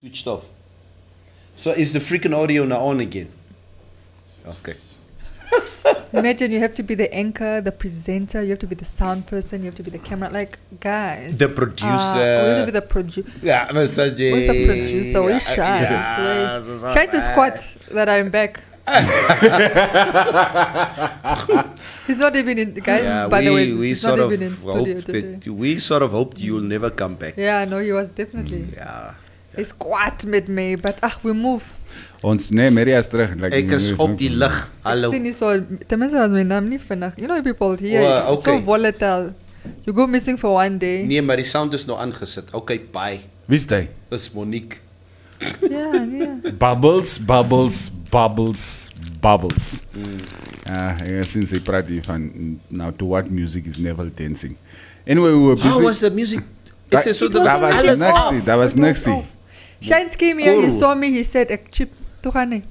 switched off. So is the freaking audio now on again? Okay. Imagine you have to be the anchor, the presenter, you have to be the sound person, you have to be the camera. Like, guys. The Uh, producer. we have to be the producer. yeah, Mr. J. Who's the producer? Where's Shines? Yeah, Where- so- Shines is squat that I'm back. he's not even in, guys. Yeah, by we, the way, we he's sort not of even in studio today. we sort of hoped you'll never come back. Yeah, no, he was definitely. Yeah. Hy squat met my, but ag, we move. Ons nee, Maria is terug. Like, Ek is op die lig. Hallo. Sien nie so ten minste was my naam nie vinnig. You know people here Oh, it's so okay. volatile. You go missing for one day. Nee, maar die sound is nou aangesit. Okay, bye. Wie's hy? Dis Monique. Yeah, yeah. Bubbles, bubbles, bubbles, bubbles. Ah, ek het sien sy praat hier van now to what music is never dancing. Anyway, we were busy. How was the music? That- It's a so It the was nie, daar was off. Shines came here, he saw me, he said, ek chip, toe gaan nie.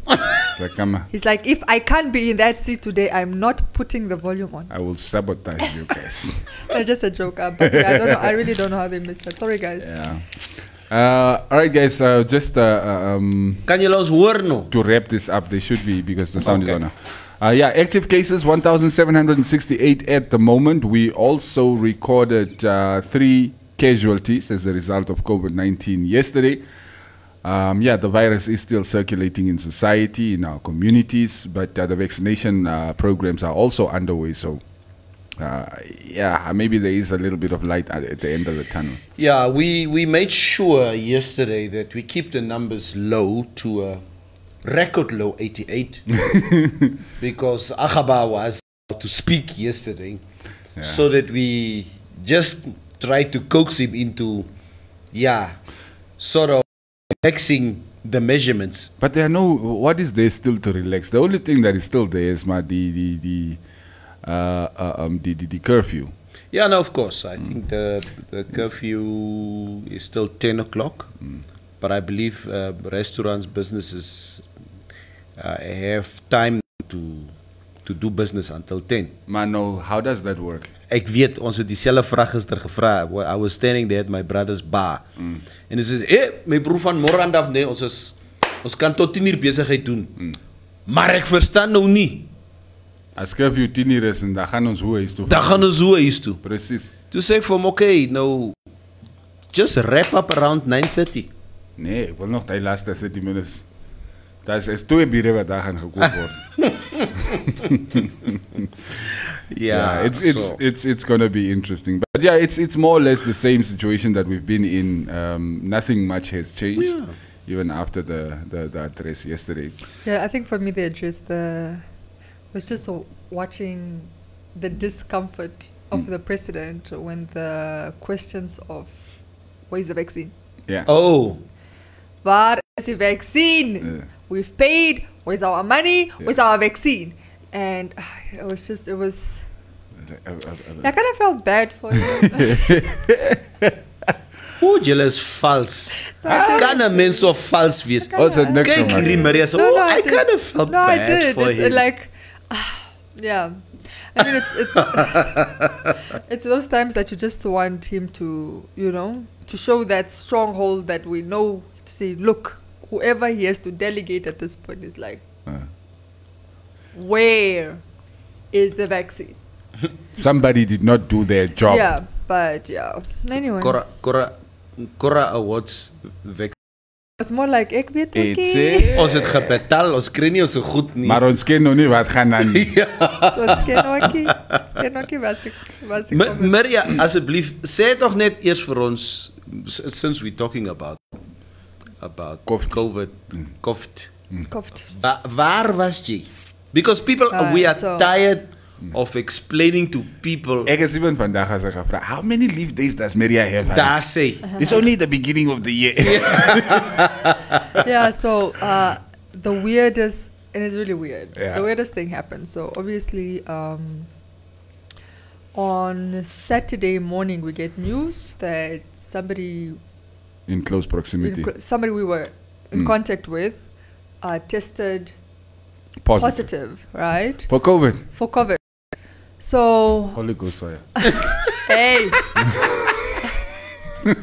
So come on. He's like, if I can't be in that seat today, I'm not putting the volume on. I will sabotage you guys. That's just a joke. uh, But yeah, I don't know. I really don't know how they missed that. Sorry, guys. yeah. Uh, all right, guys. Uh, just uh, uh, um, Kan julle ons hoor to wrap this up, they should be because the sound Okay. is on now. Uh, yeah, active cases 1,768 at the moment. We also recorded uh, three casualties as a result of COVID 19 yesterday. Um, yeah, the virus is still circulating in society, in our communities, but uh, the vaccination uh, programs are also underway. So, uh, yeah, maybe there is a little bit of light at, at the end of the tunnel. Yeah, we we made sure yesterday that we keep the numbers low to a record low 88 because Agaba was to speak yesterday so that we just tried to coax him into yeah sort of relaxing the measurements But there are no. What is there still to relax? The only thing that is still there is my the the the uh, uh, um the, the the curfew. yeah no of course i think the the curfew is still 10 o'clock but i believe uh, restaurants businesses uh, have time to to do business until 10 Man, no. How does that work? Ek weet ons het dieselfde vraag gister gevra. Wa- I was standing there at my brother's bar. Mm. En hy sê, "Eh, my broer van môre af nee, ons is ons kan tot 10 uur besigheid doen." Mm. Maar ek verstaan nou nie. As curfew tien uur is en dan gaan ons hoe is toe. Dan gaan ons hoe huis toe. Precies. Toe sê ek vir hom, "Okay, nou just wrap up around 9:30." Nee, ek wil nog die laaste 30 minutes. Daar is, is twee biere wat daar gaan gekoop word. Ja, it's it's so. it's it's gonna be interesting. But yeah, it's it's more or less the same situation that we've been in. Um, nothing much has changed, Yeah. even after the, the the address yesterday. Yeah, I think for me, the address, the was just watching the discomfort of Mm. the president when the questions of where's the vaccine? Yeah. Oh, Waar is the vaccine? Yeah. We've paid. Where's our money? Yeah. Where's our vaccine? And uh, it was just, it was. Uh, uh, uh, I kind of felt bad for him. hoe julle is vals. Kan 'n mens so vals wees? What's the next Kyk one? hierdie Maria sê, No, "Oh, no, I I did. kind of felt no, I did. for It's him." like, yeah. I mean, it's it's it's those times that you just want him to, you know, to show that stronghold that we know. To say, look, whoever he has to delegate at this point is like, Uh. where is the vaccine? Somebody did not do their job. Yeah, but yeah. Anyway, Cora Cora Cora Awards vac- it's more like ek weet It's, ookie. eh, Ons het gebetaal, ons kry nie ons so goed nie. Maar ons ken nog nie wat gaan aan nie. So it's ken ookie. It's ken ookie was ek was ek Mi- kom- Maria, asseblief, sê tog net eers vir ons s- since we talking about about COVID. COVID, COVID. Koft. Wa- waar was jy? Because people Ah, we are so- tired of explaining to people. Ek is even vandag as ek gevra, how many leave days does Maria have? Daar sê. It's only the beginning of the year. yeah, so uh, the weirdest, and it's really weird. Yeah. The weirdest thing happened. So obviously, um, on Saturday morning, we get news that somebody, In close in, proximity. somebody we were in Mm. contact with, uh, tested Positive. positive, right, For COVID. for COVID. So Holy Ghost fire. hey,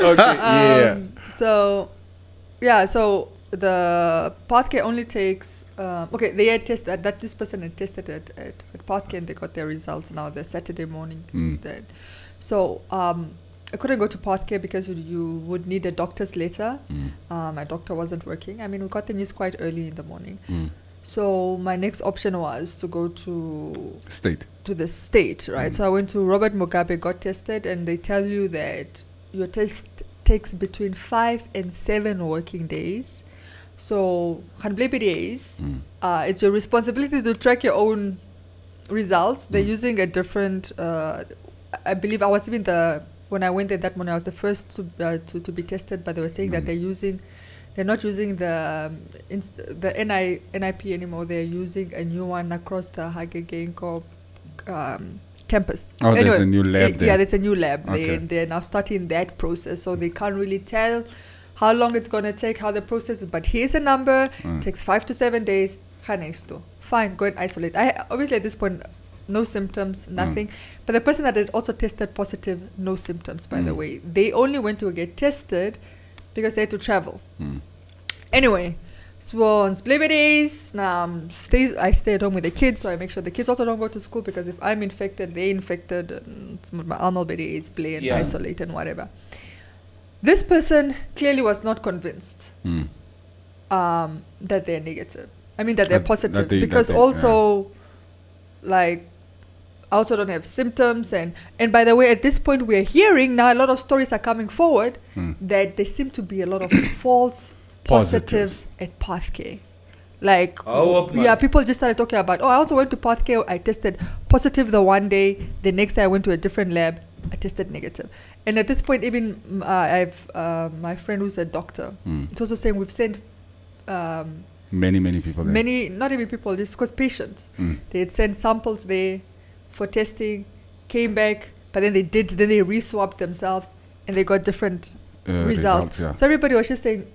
okay, yeah. Um, so, yeah, so the Pathcare only takes. Um, okay, they had tested that, that this person had tested it at, at Pathcare and they got their results now the Saturday morning. Mm. That, so um, I couldn't go to Pathcare because you, you would need a doctor's letter. Mm. Uh, my doctor wasn't working. I mean, we got the news quite early in the morning. Mm. So my next option was to go to State. to the state, right? Mm. So I went to Robert Mugabe, got tested, and they tell you that your test takes between five and seven working days. So, days, Mm. uh, it's your responsibility to track your own results. They're Mm. using a different, uh, I believe I was even the, when I went there that morning, I was the first to, uh, to, to be tested, but they were saying Mm. that they're using, they're not using the um, inst- the NI, NIP anymore. They're using a new one across the Hage Geingob um, campus. Oh, there's a new lab Eh, there. Yeah, there's a new lab. Okay. they're now starting that process, so they can't really tell how long it's going to take, how the process is. But here's a number, Mm. takes five to seven days. Ga next door. Fine, go and isolate. I obviously at this point, no symptoms, Mm. nothing. But the person that had also tested positive, no symptoms. By the Mm. way, they only went to get tested because they had to travel. Mm. Anyway, so on Splibby days, now um, stays, I stay at home with the kids, so I make sure the kids also don't go to school because if I'm infected, they're infected, and it's my almal is play and Yeah. isolate and whatever. This person clearly was not convinced Mm. um, that they're negative. I mean that they're That- positive that they- because they- also, like, I also don't have symptoms and and by the way, at this point we're hearing now a lot of stories are coming forward Mm. that there seem to be a lot of false Positives. positives at Pathcare. Like, Oh, yeah, people just started talking about, oh, I also went to Pathcare, I tested positive the one day, the next day I went to a different lab, I tested negative. And at this point, even uh, I've uh, my friend who's a doctor, Mm. it's also saying we've sent um, Many, many people there. many, not even people, just because patients, Mm. they had sent samples there for testing, came back, but then they did, then they re-swabbed themselves and they got different Uh, results. yeah. So everybody was just saying,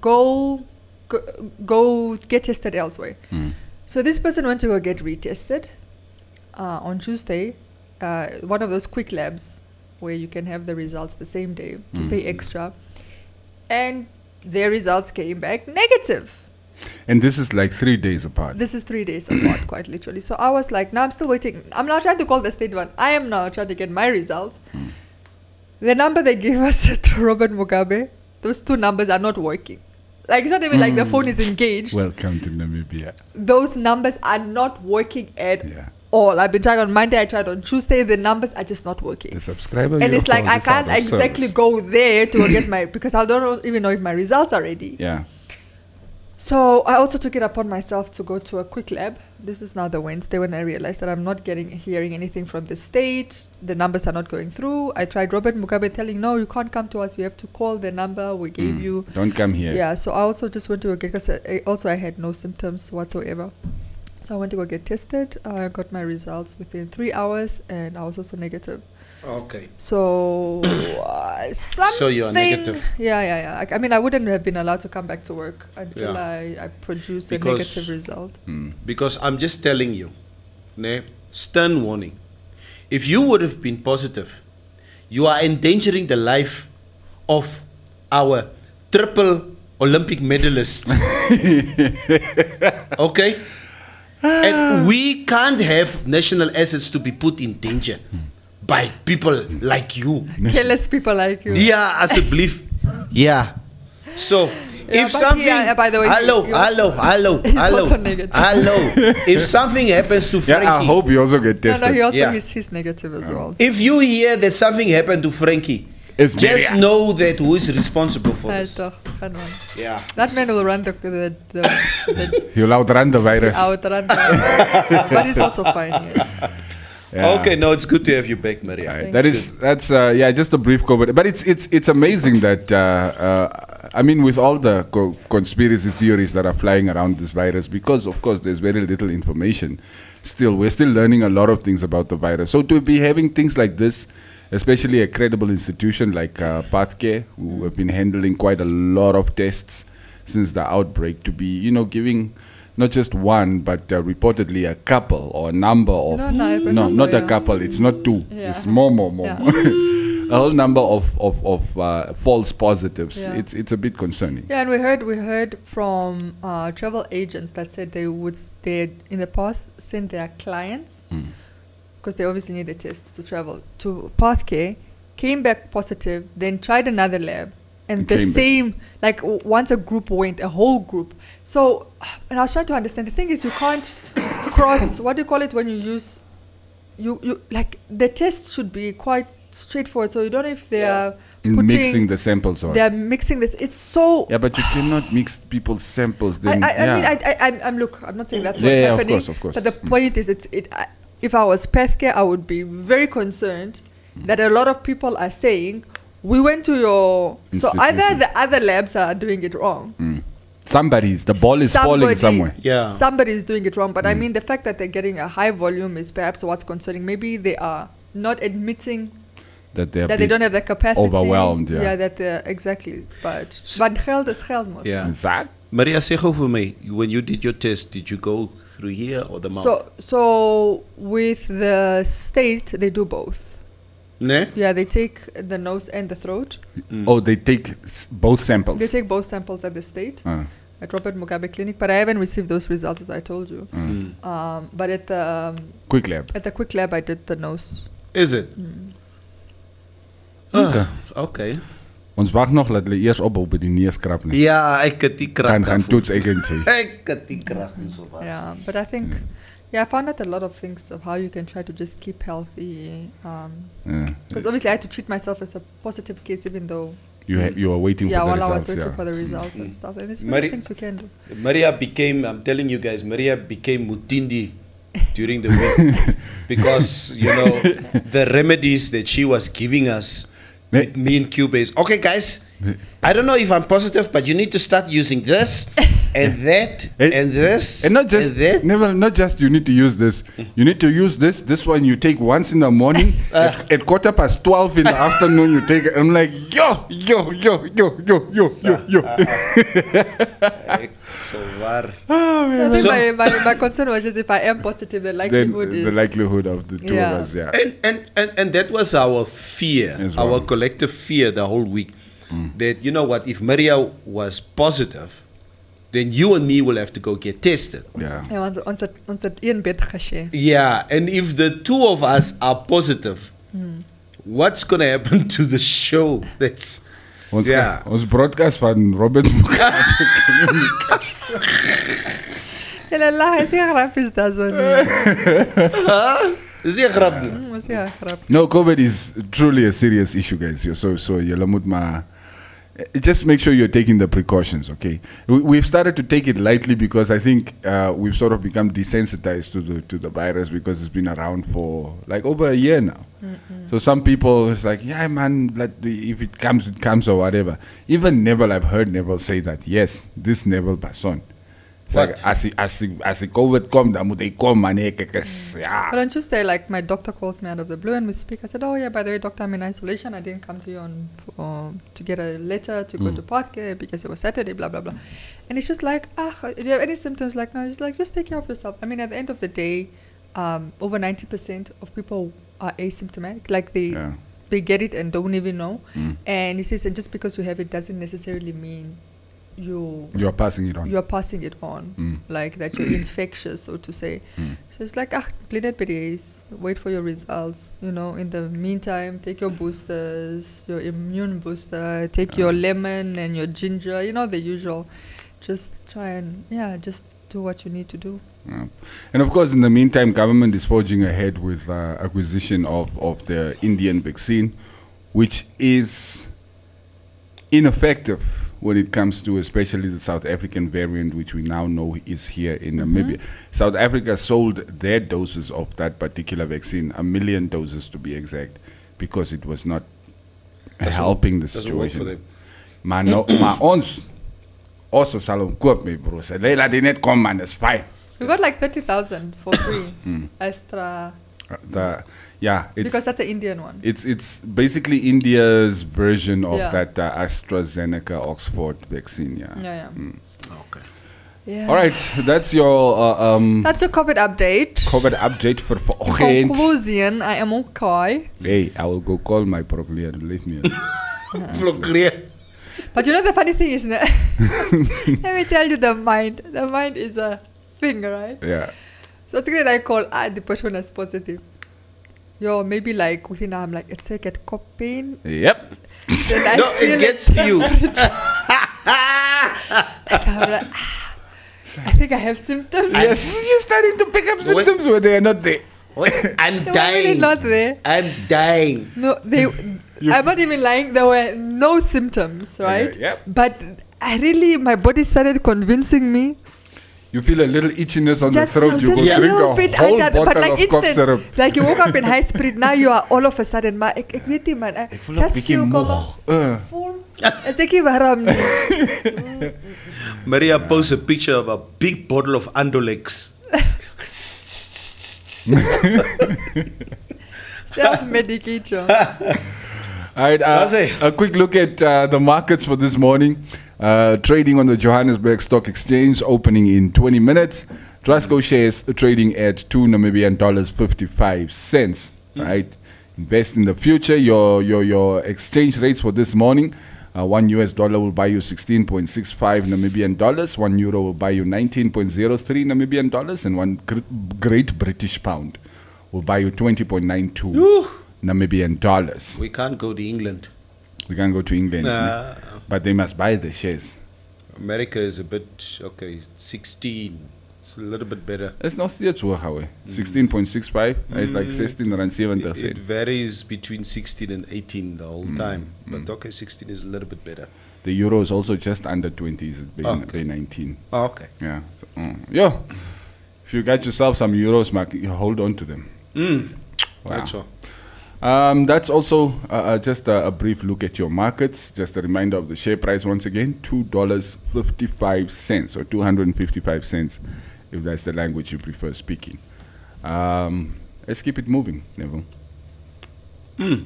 go, go, go get tested elsewhere. Mm. So this person went to go get retested uh, on Tuesday, uh, one of those quick labs where you can have the results the same day to pay Mm. extra, and their results came back negative. And this is like three days apart. This is three days apart, quite literally. So I was like, now I'm still waiting. I'm now trying to call the state one. I am now trying to get my results. Mm. The number they gave us to Robert Mugabe, those two numbers are not working. Like it's not even like the Mm. phone is engaged. Welcome to Namibia. those numbers are not working at Yeah. All. I've been trying on Monday, I tried on Tuesday, the numbers are just not working. The subscriber. and it's like I can't exactly service. go there to get my because I don't even know if my results are ready. Yeah. So I also took it upon myself to go to a quick lab. This is now the Wednesday when I realized that I'm not getting hearing anything from the state. The numbers are not going through. I tried Robert Mugabe telling no, you can't come to us. You have to call the number we gave Mm. you. Don't come here. Yeah. So I also just went to get because also I had no symptoms whatsoever. So I went to go get tested. I got my results within three hours, and I was also negative. Okay. So uh, something. So you're negative. Yeah, yeah, yeah. I, I mean, I wouldn't have been allowed to come back to work until Yeah. I, I produce Because- a negative result. Mm. Because I'm just telling you, ne, stern warning. If you would have been positive, you are endangering the life of our triple Olympic medalist. okay? And ah. we can't have national assets to be put in danger by people like you. Careless people like you. Yeah, as a belief. Yeah. So Yeah, if something yeah, by the way, hello, you- hello, hello, He's hello, hello. if something happens to Frankie, Yeah, I hope you also get No, tested. no, he also Yeah. is he's negative as oh. well. if you hear that something happened to Frankie, It's just Maria. know that who is responsible for That's this. a fun one. Yeah. That man will run the the, the, the You'll outrun the virus. out run the, but he's also fine. Yes. Yeah. Okay, no, it's good to have you back, Maria. Right. Thank That that's uh, yeah, just a brief COVID. But it's it's it's amazing that uh, uh, I mean, with all the co- conspiracy theories that are flying around this virus, because of course there's very little information. Still, we're still learning a lot of things about the virus. So to be having things like this, especially a credible institution like uh, Pathcare, who have been handling quite a lot of tests since the outbreak, to be you know giving not just one, but uh, reportedly a couple or a number of. No, no, no, not a couple. It's not two. Yeah. It's more, more, more. Yeah. more. a whole number of of, of uh, false positives. Yeah. It's it's a bit concerning. Yeah, and we heard we heard from uh, travel agents that said they would they in the past send their clients Mm. Because they obviously need a test to travel to Pathcare, came back positive, then tried another lab, and the Came back. same like w- once a group went, a whole group. So, and I was trying to understand. The thing is, you can't cross. What do you call it when you use? You you like the test should be quite straightforward. So you don't know if they are putting Mixing the samples or. they are mixing this. It's so. Yeah, but you cannot mix people's samples. I, Then, I, I yeah. mean, I, I, I'm, I'm look. I'm not saying that's Yeah, what's yeah, of course, of course. But the Mm. point is, it's it. I, if I was Pathcare, I would be very concerned Mm. that a lot of people are saying we went to your. So either the other labs are doing it wrong. Mm. Somebody's the ball is falling somewhere. Yeah. Somebody is doing it wrong. But I Mm. mean, the fact that they're getting a high volume is perhaps what's concerning. Maybe they are not admitting That they're that they don't have the capacity. overwhelmed, yeah. Yeah, that they're exactly. But S- but geld is geld, mos. Yeah. Exact. Maria, sê gou vir my, when you did your test, did you go through here or the mouth? So so with the state, they do both. ne? Yeah, they take the nose and the throat. Mm. Oh, they take s- both samples. They take both samples at the state Uh, at Robert Mugabe Clinic, but I haven't received those results as I told you. uh. Mm. Um, but at the um, Quick lab. at the quick lab, I did the nose. Is it? Mm. Okay. Ah, okay. Ons wag nog dat hulle eers ophou by die neuskrap nie. Ja, ek het die krag. Kan gaan toets ek en sê. Ek het die krag nie so baie. Yeah, but I think hmm. yeah, I found out a lot of things of how you can try to just keep healthy. Because Yeah. obviously, I had to treat myself as a positive case, even though You ha- you are waiting yeah, for the while I was results. waiting yeah. for the results and stuff. And there's Mari- many things we can do. Maria became, I'm telling you guys, Maria became Mutindi during the week because, you know, the remedies that she was giving us, me and Cubase. Okay, guys. I don't know if I'm positive, but you need to start using this and that And- and this And not just that. never not just you need to use this. You need to use this. This one you take once in the morning. Uh. at, at quarter past twelve in the afternoon you take it. I'm like yo yo yo yo yo yo yo yo. Ek- so waar. So- my, my, my concern was just if I am positive, the then likelihood is the likelihood of the two Yeah. of us, yeah. And, and, and, and that was our fear, As our collective fear the whole week. That, you know what, if Maria was positive, then you and me will have to go get tested. Yeah. Ja, ons ons het ons het een bed geshare. Yeah, and if the two of us are positive, what's going to happen to the show? That's Ons Ja. ons broadcast van Robert Mugabe. Hulle lag, is nie grap is dat is nie 'n grap nie. Mm, Is nie grap. No, COVID is truly a serious issue, guys. You're so so julle moet maar just make sure you're taking the precautions, okay? We, we've started to take it lightly because I think uh, we've sort of become desensitized to the to the virus because it's been around for like over a year now. So some people it's like, yeah, man, like if it comes, it comes or whatever. Even Neville, I've heard Neville say that. Yes, this Neville person. Like What? as he as he as he COVID come, dan moet hy kom man. ek- ek is- Ja. But on Tuesday, like my doctor calls me out of the blue and we speak. I said, "Oh yeah, by the way, doctor, I'm in isolation. I didn't come to you on for, to get a letter to go Mm. to Pathcare because it was Saturday, blah blah blah." And it's just like, ah, do you have any symptoms? Like, no, just like just take care of yourself. I mean, at the end of the day, um, over ninety percent of people are asymptomatic. Like they Yeah. they get it and don't even know. Mm. And he says, and just because you have it doesn't necessarily mean you You are passing it on. you are passing it on, Mm. like that you're infectious, so to say. Mm. So it's like, ah, play that days, wait for your results. You know, in the meantime, take your boosters, your immune booster, take your lemon and your ginger, you know, the usual. Just try and, yeah, just do what you need to do. Yeah. And of course, in the meantime, government is forging ahead with uh, acquisition of, of the Indian vaccine, which is ineffective when it comes to especially the South African variant, which we now know is here in Namibia. South Africa sold their doses of that particular vaccine, a million doses to be exact, because it was not Doesn't- helping the Doesn't work for situation. them. Maar no, maar ons also sal hom koop my bro. Sê lê laat dit net kom man, is fine. We got like 30,000 for free Mm. extra, Uh, The yeah, it's because that's an Indian one. it's it's basically India's version of Yeah. that uh, AstraZeneca Oxford vaccine. Yeah. Yeah, yeah. Mm. Okay. Yeah. All right, that's your uh, um, That's your COVID update. COVID update for vanoggend. Conclusion, I am okay. Hey, I will go call my proclear. Leave me. alone. Look clear. But you know the funny thing is, let me tell you the mind. The mind is a thing, right? yeah. So today I call ah the person is positive. Yo, maybe like within I'm like it's like get cop. Yep. Then I No, feel it gets to you. like I'm like, ah, I think I have symptoms. Yes, you're starting to pick up symptoms where they are not there. I'm They were really dying. not there. I'm dying. No, they. I'm not even lying. There were no symptoms, right? yep. But I really, my body started convincing me. You feel a little itchiness on Just, the throat. You just go a drink little a bit whole under, bottle but like of cough syrup. like you woke up in high spirit. Now you are all of a sudden, maar ek ek weet nie man. Ek Ek voel ook just bietjie feel kom moeg. Uh. voel. Is ek nie warm nie. Maria posts a picture of a big bottle of Andolex. Self medication. All right, uh, That's it. a quick look at uh, the markets for this morning. Uh, trading on the Johannesburg Stock Exchange opening in 20 minutes. Trustco shares trading at 2 Namibian dollars 55 cents. Right? Invest in the future. Your, your, your exchange rates for this morning. Uh, one US dollar will buy you 16.65 Namibian dollars. One euro will buy you 19.03 Namibian dollars. And one gr- great British pound will buy you 20.92 Namibian dollars. We can't go to England. We can't go to England. But they must buy the shares. America is a bit okay. 16. It's a little bit better. It's not still too high. 16.65. It's like 16 rand 70 It, it varies between 16 and 18 the whole time. But okay, 16 is a little bit better. The euro is also just under 20. Is it Okay. okay. 19? Oh, okay. Yeah. So, mm. Yo, if you got yourself some euros, Mark, you hold on to them. Mm. Wow. That's all. Um, that's also uh, uh, just a, a brief look at your markets. Just a reminder of the share price once again: two dollars fifty-five cents or two hundred and fifty-five cents, if that's the language you prefer speaking. Um, let's keep it moving, Neville. Mm.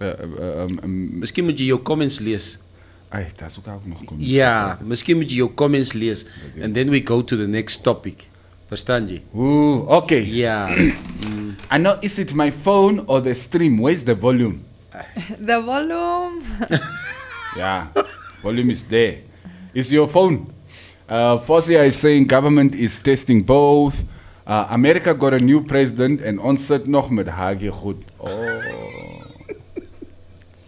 Uh, uh, um, um, Miskien moet jou comments lees. ai, daar is ook nog. Ja, miskien moet jou comments lees and then we go to the next topic. Verstaan? Ooh, okay. Ja. I know. Is it my phone or the stream? Where's the volume? The volume. Yeah, volume is there. It's your phone. Uh, Fosia is saying government is testing both. Uh, America got a new president and onset nog met Hagi goed. Oh,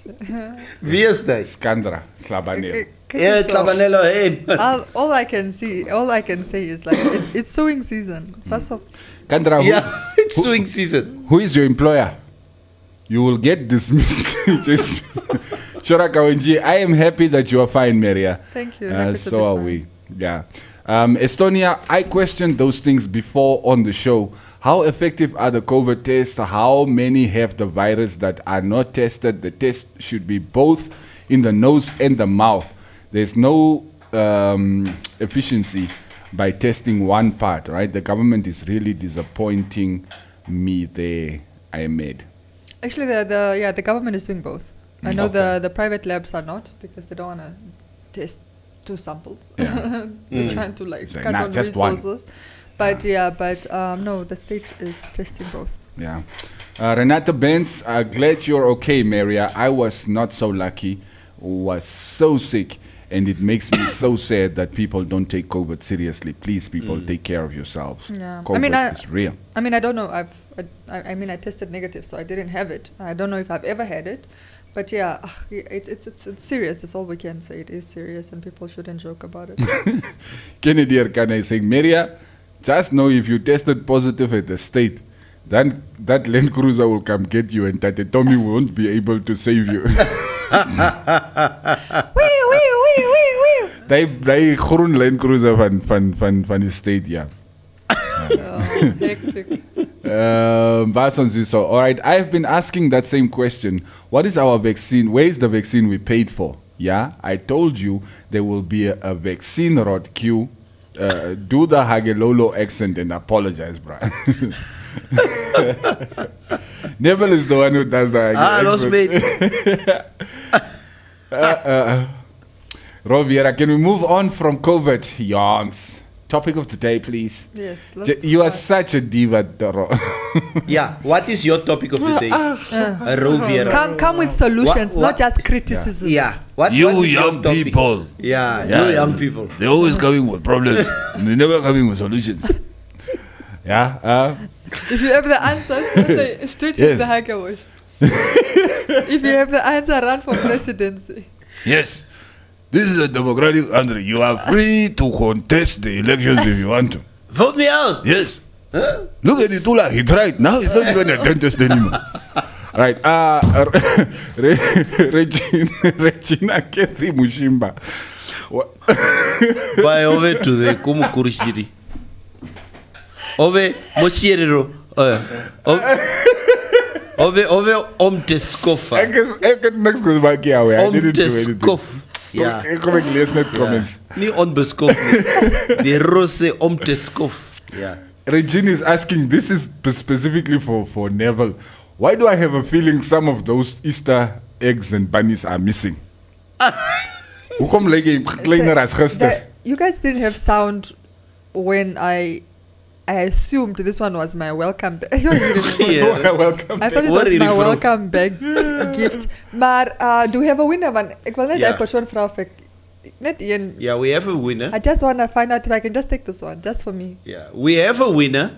Wie is dit? Skandra, Klabanel. Kyk Ja, hierso. Klabanello, hey. all, all I can see, all I can say is like it, it's sewing season. Pas op. Kandra, who, Ja, it's sewing season. who is your employer? You will get dismissed. Just Shora Kawenji, I am happy that you are fine, Maria. Thank you. Uh, so are fine. we. Yeah. Um, Estonia, I questioned those things before on the show. How effective are the COVID tests? How many have the virus that are not tested? The test should be both in the nose and the mouth. There's no um, efficiency by testing one part, right? The government is really disappointing me there, I made. Actually, the, the yeah the government is doing both. I Mm, know the okay. the private labs are not because they don't want to test two samples. Yeah. They're trying to like It's like, cut nah, on just one. resources. But yeah, but um, no, the state is testing both. Yeah. Uh, Renata Benz, uh, glad you're okay, Maria. I was not so lucky, was so sick, and it makes me so sad that people don't take COVID seriously. Please, people, mm. take care of yourselves. Yeah. I COVID mean, I- is real. I mean, I don't know. I've I, I mean, I tested negative, so I didn't have it. I don't know if I've ever had it. But yeah, it's, it's it's it's serious. That's all we can say. It is serious, and people shouldn't joke about it. Kennedy Arkana is saying, Maria, just know if you tested positive at the state, then that Land Cruiser will come get you, and Tate Tommy won't be able to save you. wee wee wee wee wee. They they groen Land Cruiser van van van van die state, yeah. Oh. Um, so all right. I've been asking that same question. What is our vaccine? Where is the vaccine we paid for? Yeah, I told you there will be a, a vaccine rod queue. Uh, do the Hagelolo accent and apologize, bro. Neville is the one who does the Ah, los accent. mate. Roviera, can we move on from COVID? Yawns. Topic of the day, please. Yes. Let's you are start. such a diva, Doro. Yeah. What is your topic of the day? Uh, Rovira. Come, come with solutions, What- not just criticisms. Yeah. What, You what is your young topic? people. Yeah, Yeah. you young people. They're always coming with problems. and they're never coming with solutions. yeah. Uh, If you have the answer, stay- stay to Yes. the hacker if you have the answer, run for presidency. Yes. This is a democratic country. You are free to contest the elections if you want to. Vote me out. Yes. Look at Itula. He tried. Now he's not even a dentist anymore. right. Uh, Re- Regina, Regina Kathy Mushimba. By over to the Kumukurishiri. Ove mochierero. Uh, ove ove omteskofa. I guess I can next go back here. where I didn't do anything. Ja. Ik kom ik lees net comments. Nie onbeskof nie. Die rose omteskof. Ja. Regine is asking, this is specifically for, for Neville. Why do I have a feeling some of those Easter eggs and bunnies are missing? Hoekom lyk jy kleiner as gister? You guys didn't have sound when I I assumed this one was my welcome bag. Ja. Welcome. I thought it was hierdie my vrou? welcome bag gift. Maar uh, do we have a winner man? Ek wil net Ja. yeah. persoon vra of ek net een Yeah, we have a winner. I just want to find out if I can just take this one just for me. Yeah, we have a winner,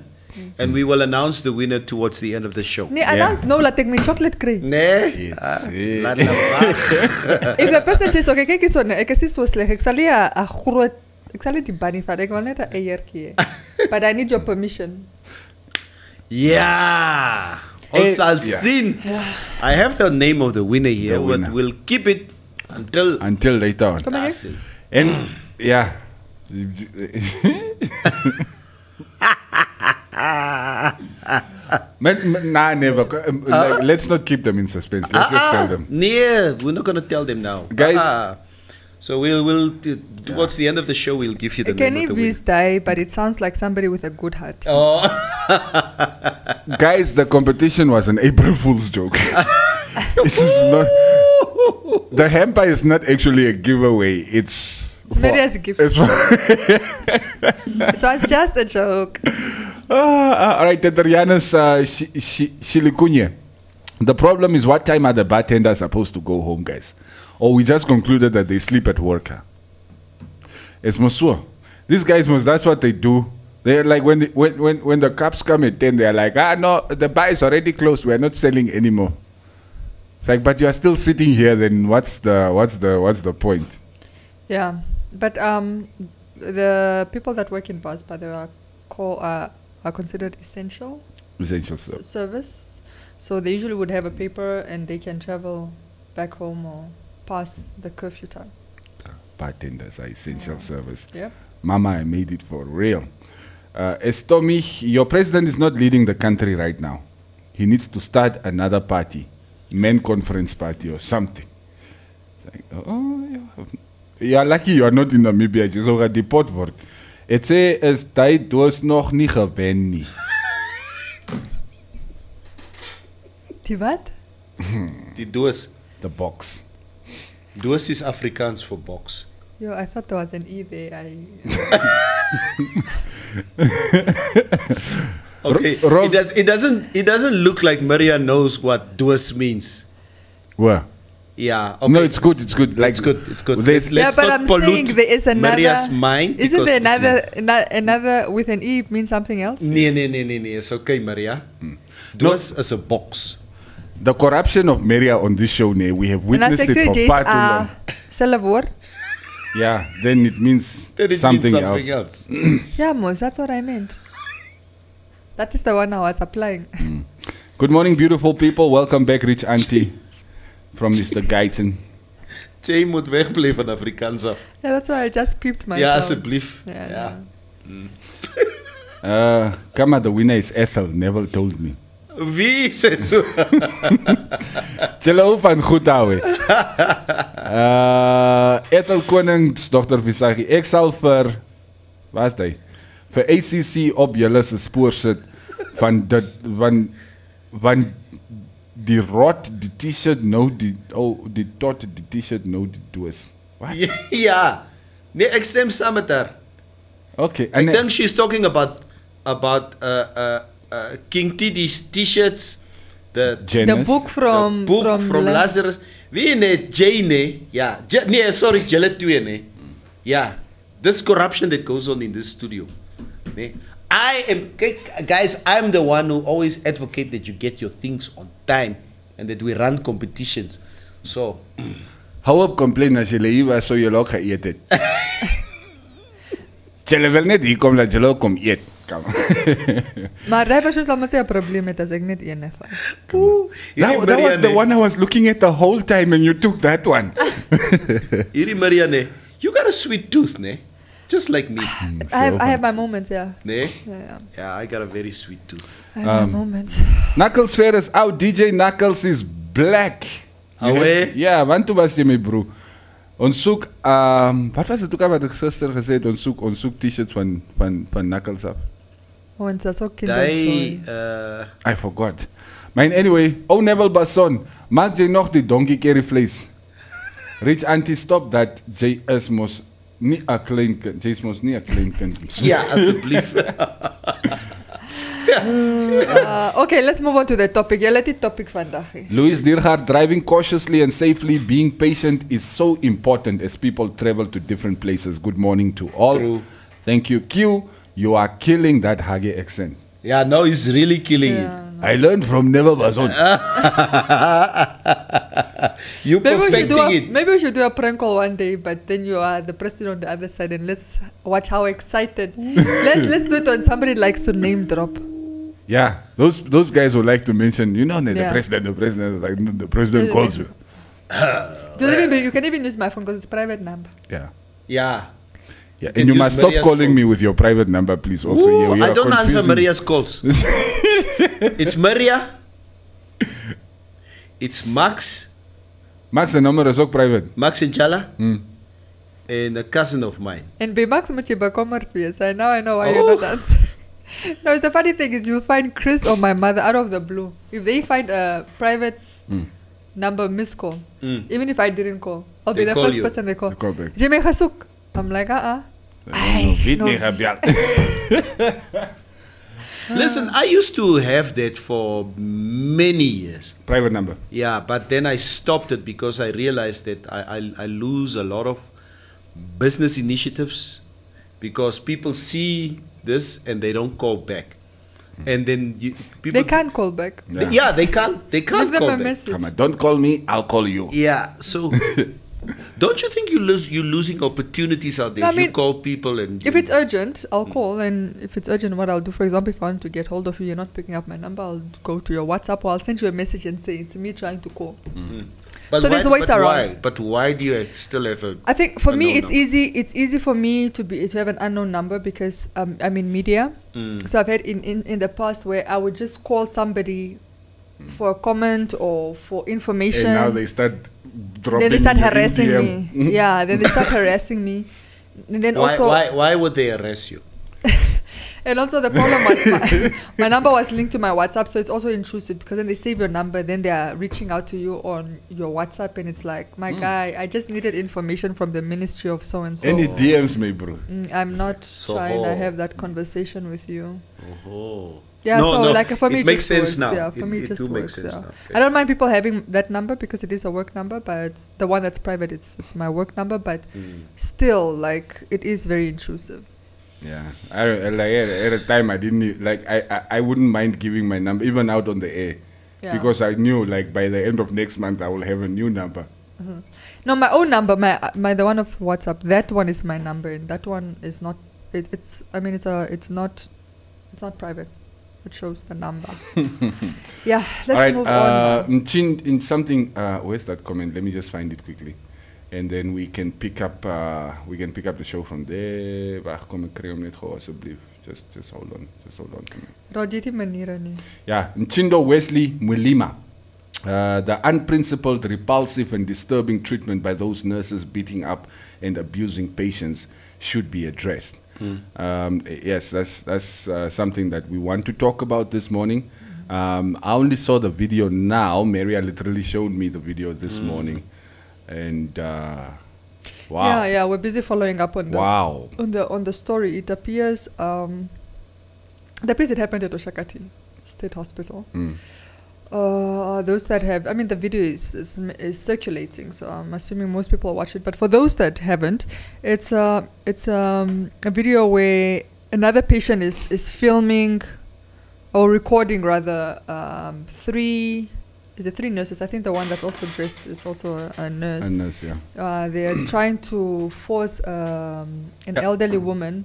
and we will announce the winner towards the end of the show. Nee, announce no laat ek my chocolate kry. Nee, Yes, ah, laat. If the person says okay, kyk hierso, nee, ek is nie so sleg. Ek sal nie 'n 'n groot ek sal nie die bunny vat. Ek wil net 'n eiertjie. hê. But I need your permission. Yeah. Ons sal sien. I have the name of the winner here, The but winner. we'll keep it until. Until later on. Kom maar That's hier. And yeah. Man, man, nah, never. Like, let's not keep them in suspense. Let's just tell them. nee, we're not gonna tell them now, Guys. Ah. So we'll we'll t- towards the end of the show we'll give you the Ek ken name nie of the wie's winner. die, but it sounds like somebody with a good heart. Oh, Guys, the competition was an April Fool's joke. this is not. The hamper is not actually a giveaway. It's. Maybe for- as a gift. It's for, It was just a joke. Ah, all right, Teterianas uh, Shi- Shi- Shilikunye. The problem is, what time are the bartenders supposed to go home, guys? Or we just concluded that they sleep at work. It's Mosua. These guys must, that's what they do. They're like, when the, when, when, when the cops come at 10, they're like, ah, no, the bar is already closed. We're not selling anymore. It's like, but you are still sitting here, then what's the, what's the, what's the point? Yeah, but um, the people that work in bars, but they are call uh, are considered essential Essential s- service. So they usually would have a paper and they can travel back home or pass the curfew time. Bartenders are essential service. Yeah. Mama, I made it for real. Uh, Estomi, your president is not leading the country right now. He needs to start another party, men conference party or something. It's like, oh, yeah. You are lucky you are not in Namibia. Jy sou gedeport word. Dit sê is tyd doos nog nie gewen nie. Die wat? die doos. The box. Doos is Afrikaans for box. Yo, I thought there was an E there. I, Okay, Rob- it does. It doesn't. It doesn't look like Maria knows what doos means. Where? Yeah. Okay. No, it's good. It's good. Like It's good. It's good. There's, Let's yeah, but not I'm pollute saying there is another. Maria's mind. Isn't there it's another, ano- another with an E means something else? Nee, nee, nee, nee, nee. It's okay, Maria. Hmm. Doos is a box. The corruption of Maria on this show, nee, we have En witnessed it for far too long. uh, selfe woord. Yeah, then it means Then it something, means something else. else. Yeah, Mos, that's what I meant. That is the one I was applying. Good morning, beautiful people. Welcome back, Rich Auntie from Mr. Guyton. Jy moet wegbly van Afrikaans af. Yeah, that's why I just peeped myself. Ja, asseblief. Yeah, Ja. no. Uh, Kama, the winner is Ethel. Neville told me. Wie sê so? Julle hou van goed hou. hè. Uh, Ethel Konings, dogter Visagi. Ek sal vir wat is hy? Vir ACC op julle se spoor sit van dit van van die rot die T-shirt nou die oh die tot die T-shirt nou die doos. Wat? ja. Nee, ek stem saam met haar. Okay. I think she's talking about about uh, uh, uh, King Titi's t-shirts, the The book from the book from, from, La- Lazarus. Wie net Jane, ja. Ja, nee, sorry, julle twee nee. Ja. This corruption that goes on in this studio. Nee. I am guys, I'm the one who always advocate that you get your things on time and that we run competitions. So, Hou op complain as jy hier was so jy ook geëet het. Julle wil net hier kom dat julle ook kom eet. Kom. Maar hy was soms almal sê 'n probleem het as ek net een het. That, that was the one I was looking at the whole time and you took that one. Hierdie Marianne, you got a sweet tooth, nee? Just like me, I have I have my moments, yeah. nee? Yeah, yeah. Yeah, I got a very sweet tooth. I have Um, my moments. Knuckles Fair is out. DJ Knuckles is black. You Awe. Ja, want toe was jy my bro. Ons soek ehm wat was dit ook al wat ek gister gesê het ons soek ons soek T-shirts van van van Knuckles af. En dit's ook Daai kinderstories. uh I forgot. Mine anyway, oh Neville Basson, maak jy nog die donkey curry vlees? Rich auntie stop that JS mos nie 'n klein kind. JS mos nie 'n klein kind. nie. ja, asseblief. Uh, okay, let's move on to the topic. Jy let die topic vandag. hê. Louis Diergaard, driving cautiously and safely, being patient is so important as people travel to different places. Good morning to all. True. Thank you, Q. You are killing that Hage accent. yeah, now he's really killing Yeah. I learned from Neville Basson. it. You Maybe we should do perfecting a, it. maybe we should do a prank call one day, but then you are the president on the other side, and let's watch how excited. let's let's do it when somebody likes to name drop. yeah, those those guys would like to mention, you know, the Yeah. president, the president, like the president calls you. Do you, even, you can even use my phone because it's private number. Yeah. Yeah. Yeah, and you use must stop Maria's calling phone. me with your private number, please. Also, Ooh, yeah, I don't answer Maria's calls. it's Maria. It's Max. Max, the number is ook private. Max and Jala. Mm. And a cousin of mine. And by Max moet jy bekommerd wees. I now I know why you're Oh. not answering. no, the funny thing is you'll find Chris or my mother out of the blue. If they find a private Mm. number missed call, Mm. even if I didn't call, I'll They be the call first you. person they call. I call back. Jy my gesoek. I'm like, uh-uh. No, weet no. nie. Listen, I used to have that for many years. private number. Yeah, but then I stopped it because I realized that I, I, I lose a lot of business initiatives because people see this and they don't call back. Hmm. And then you, people. They can't call back. They- yeah, they can't. They can't Give them call a back. message. Come on, don't call me, I'll call you. Yeah, so don't you think you lose you're losing opportunities out there? No, I if you call people and If it's urgent, I'll call. And if it's urgent, what I'll do, for example, if I want to get hold of you, you're not picking up my number, I'll go to your WhatsApp or I'll send you a message and say it's me trying to call. but so why, there's ways but around. Why? But why do you still have a? I think for me, it's number. easy. It's easy for me to be to have an unknown number because um, I'm in media. Mm. So I've had in, in, in the past where I would just call somebody for a comment or for information. And now they start dropping then they start harassing DM. me. yeah, then they start harassing me. And then Why, also, why, why would they arrest you? and also the problem was my, my number was linked to my WhatsApp, so it's also intrusive because then they save your number, then they are reaching out to you on your WhatsApp, and it's like, my Mm. guy, I just needed information from the Ministry of so and so. Any DMs me, bro. Mm, I'm not So trying to have that conversation with you. Oh. Yeah, No, so no, like for me it makes just sense works. now. Yeah, for It- me it it just do make works. sense yeah. now. I don't mind people having that number because it is a work number, but the one that's private, it's it's my work number. But Mm. still, like it is very intrusive. Yeah, I, I like at, at a time I didn't like I, I I wouldn't mind giving my number even out on the air Yeah. because I knew like by the end of next month I will have a new number. no, my own number, my my the one of WhatsApp, that one is my number, and that one is not. It, it's I mean it's a it's not it's not private. It shows the number. yeah, let's All right, move uh, on. Mchin, in something. Uh, where's that comment? Let me just find it quickly, and then we can pick up. Uh, we can pick up the show from there. Wag, kom ek kry hom net gou asseblief. Just just hold on. Just hold on to me. Roger die maniere nie. Yeah, Mchindo Wesley Mulima. Uh, the unprincipled, repulsive, and disturbing treatment by those nurses beating up and abusing patients should be addressed. Um, yes, that's that's uh, something that we want to talk about this morning. Um, I only saw the video now. Maria literally showed me the video this morning, and uh, Wow. Yeah, yeah, we're busy following up on the Wow. on the on the story. It appears um, it appears it happened at Oshakati State Hospital. Mm. Uh, those that have, I mean, the video is, is is circulating, so I'm assuming most people watch it. But for those that haven't, it's uh, it's um, a video where another patient is is filming or recording rather um, three. Is it three nurses? I think the one that's also dressed is also a, nurse. a nurse yeah. uh, they're trying to force um, an Yeah. elderly woman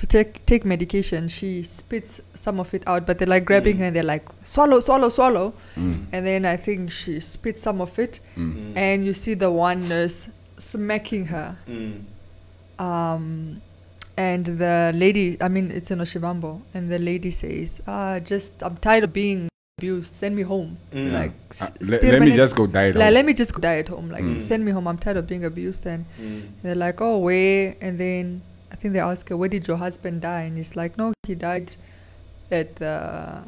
to take take medication. She spits some of it out, but they're like grabbing her and they're like swallow, swallow, swallow. Mm. And then I think she spits some of it, Mm. and you see the one nurse smacking her. Mm. Um, and the lady, I mean, it's in Oshiwambo, and the lady says, "Ah, just I'm tired of being abused. Send me home. Mm. Like, Uh, s- let me just go die. at like, home. let me just go die at home. Like, Mm. send me home. I'm tired of being abused." And Mm. they're like, oh, where? And then I think they ask her, where did your husband die? And he's like, no, he died at the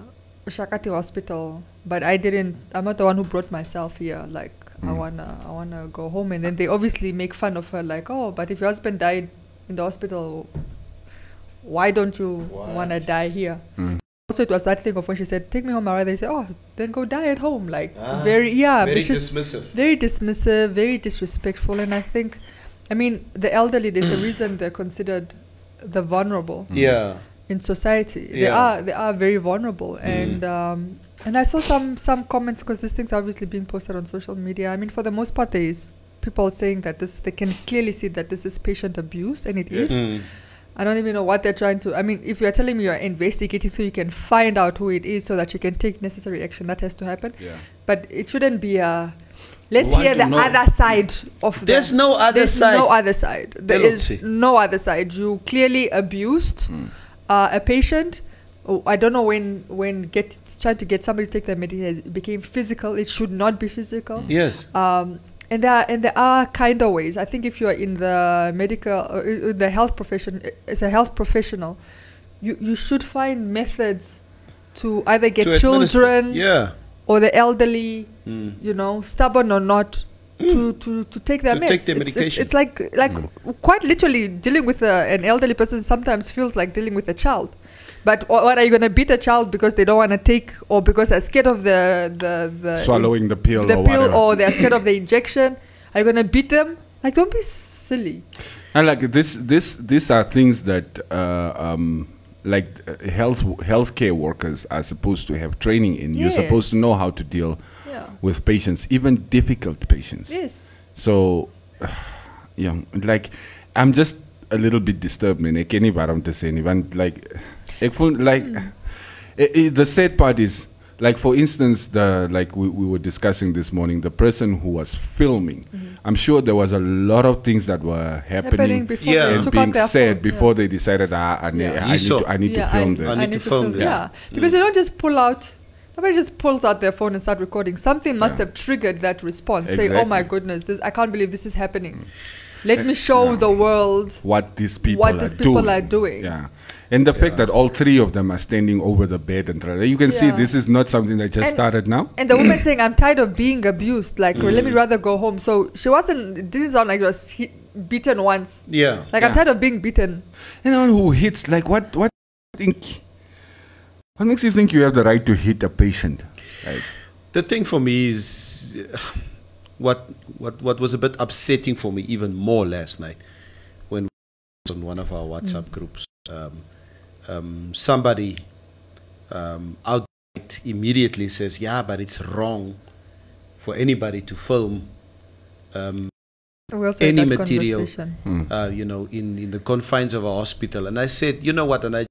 Shakati hospital. But I didn't, I'm not the one who brought myself here. Like, I Mm. wanna, I wanna go home. And then they obviously make fun of her, like, oh, but if your husband died in the hospital, why don't you wanna die here? Mm. Also, it was that thing of when she said, take me home, Mara. They said, oh, then go die at home. Like, Ah, very, yeah. Very dismissive. very dismissive, very disrespectful, and I think, I mean, the elderly. There's a reason they're considered the vulnerable Yeah. in society. yeah. They are they are very vulnerable, and um, and I saw some some comments because these things obviously being posted on social media. I mean, for the most part, there is people saying that this they can clearly see that this is patient abuse, and it is. Mm. I don't even know what they're trying to. I mean, if you're telling me you're investigating so you can find out who it is so that you can take necessary action, that has to happen Yeah. but it shouldn't be a let's hear the know. other side of the There's no other side. there's side. no other side There They is no other side you clearly abused Mm. uh, a patient oh, I don't know when when get trying to get somebody to take their medication it became physical it should not be physical Yes. um, and there are, and there are kinder ways. I think if you are in the medical, uh, in the health profession, uh, as a health professional, you you should find methods to either get To administer. children Yeah. Or the elderly, Mm. you know, stubborn or not, to, to, to take their To meds. take their It's- it's, medication. it's like like quite literally dealing with a, an elderly person sometimes feels like dealing with a child. But what are you going to beat a child because they don't want to take or because they're scared of the the, the Swallowing the pill the or pill whatever. or they're scared of the injection? Are you going to beat them? Like don't be silly. And like this, this, these are things that uh, um, like uh, health healthcare workers are supposed to have training in. You're supposed to know how to deal Yeah. with patients, even difficult patients. Yes. So, uh, yeah, like I'm just a little bit disturbed, man. Nie waarom te sê nie, want like like i- i- the sad part is like for instance the like we, we were discussing this morning the person who was filming mm-hmm. i'm sure there was a lot of things that were Happening happening, before Yeah. they and took being said phone. before they decided ah, I, ne- Yeah. I, need to, I need yeah, to film I, this I need to film this. Yeah, because mm. you don't just pull out. Nobody just pulls out their phone and start recording. Something must Yeah. have triggered that response. Say, "Oh my goodness, this I can't believe this is happening. Mm. Let me eh, show yeah. the world what these people what are these people doing. are doing." Yeah. And the fact that all three of them are standing over the bed and try- you can see this is not something that just And- started now. And the woman saying, "I'm tired of being abused. Like, Mm. let me rather go home." So she wasn't. It didn't sound like she was hit, beaten once. Yeah. Like I'm tired of being beaten. Anyone who hits, like, what, what think? What makes you think you have the right to hit a patient? Guys? The thing for me is what what what was a bit upsetting for me even more last night when on one of our WhatsApp groups um, um, somebody um, outright immediately says yeah but it's wrong for anybody to film um, We also had Any material. Hmm. uh, you know, in, in the confines of a hospital. And I said, you know what? And I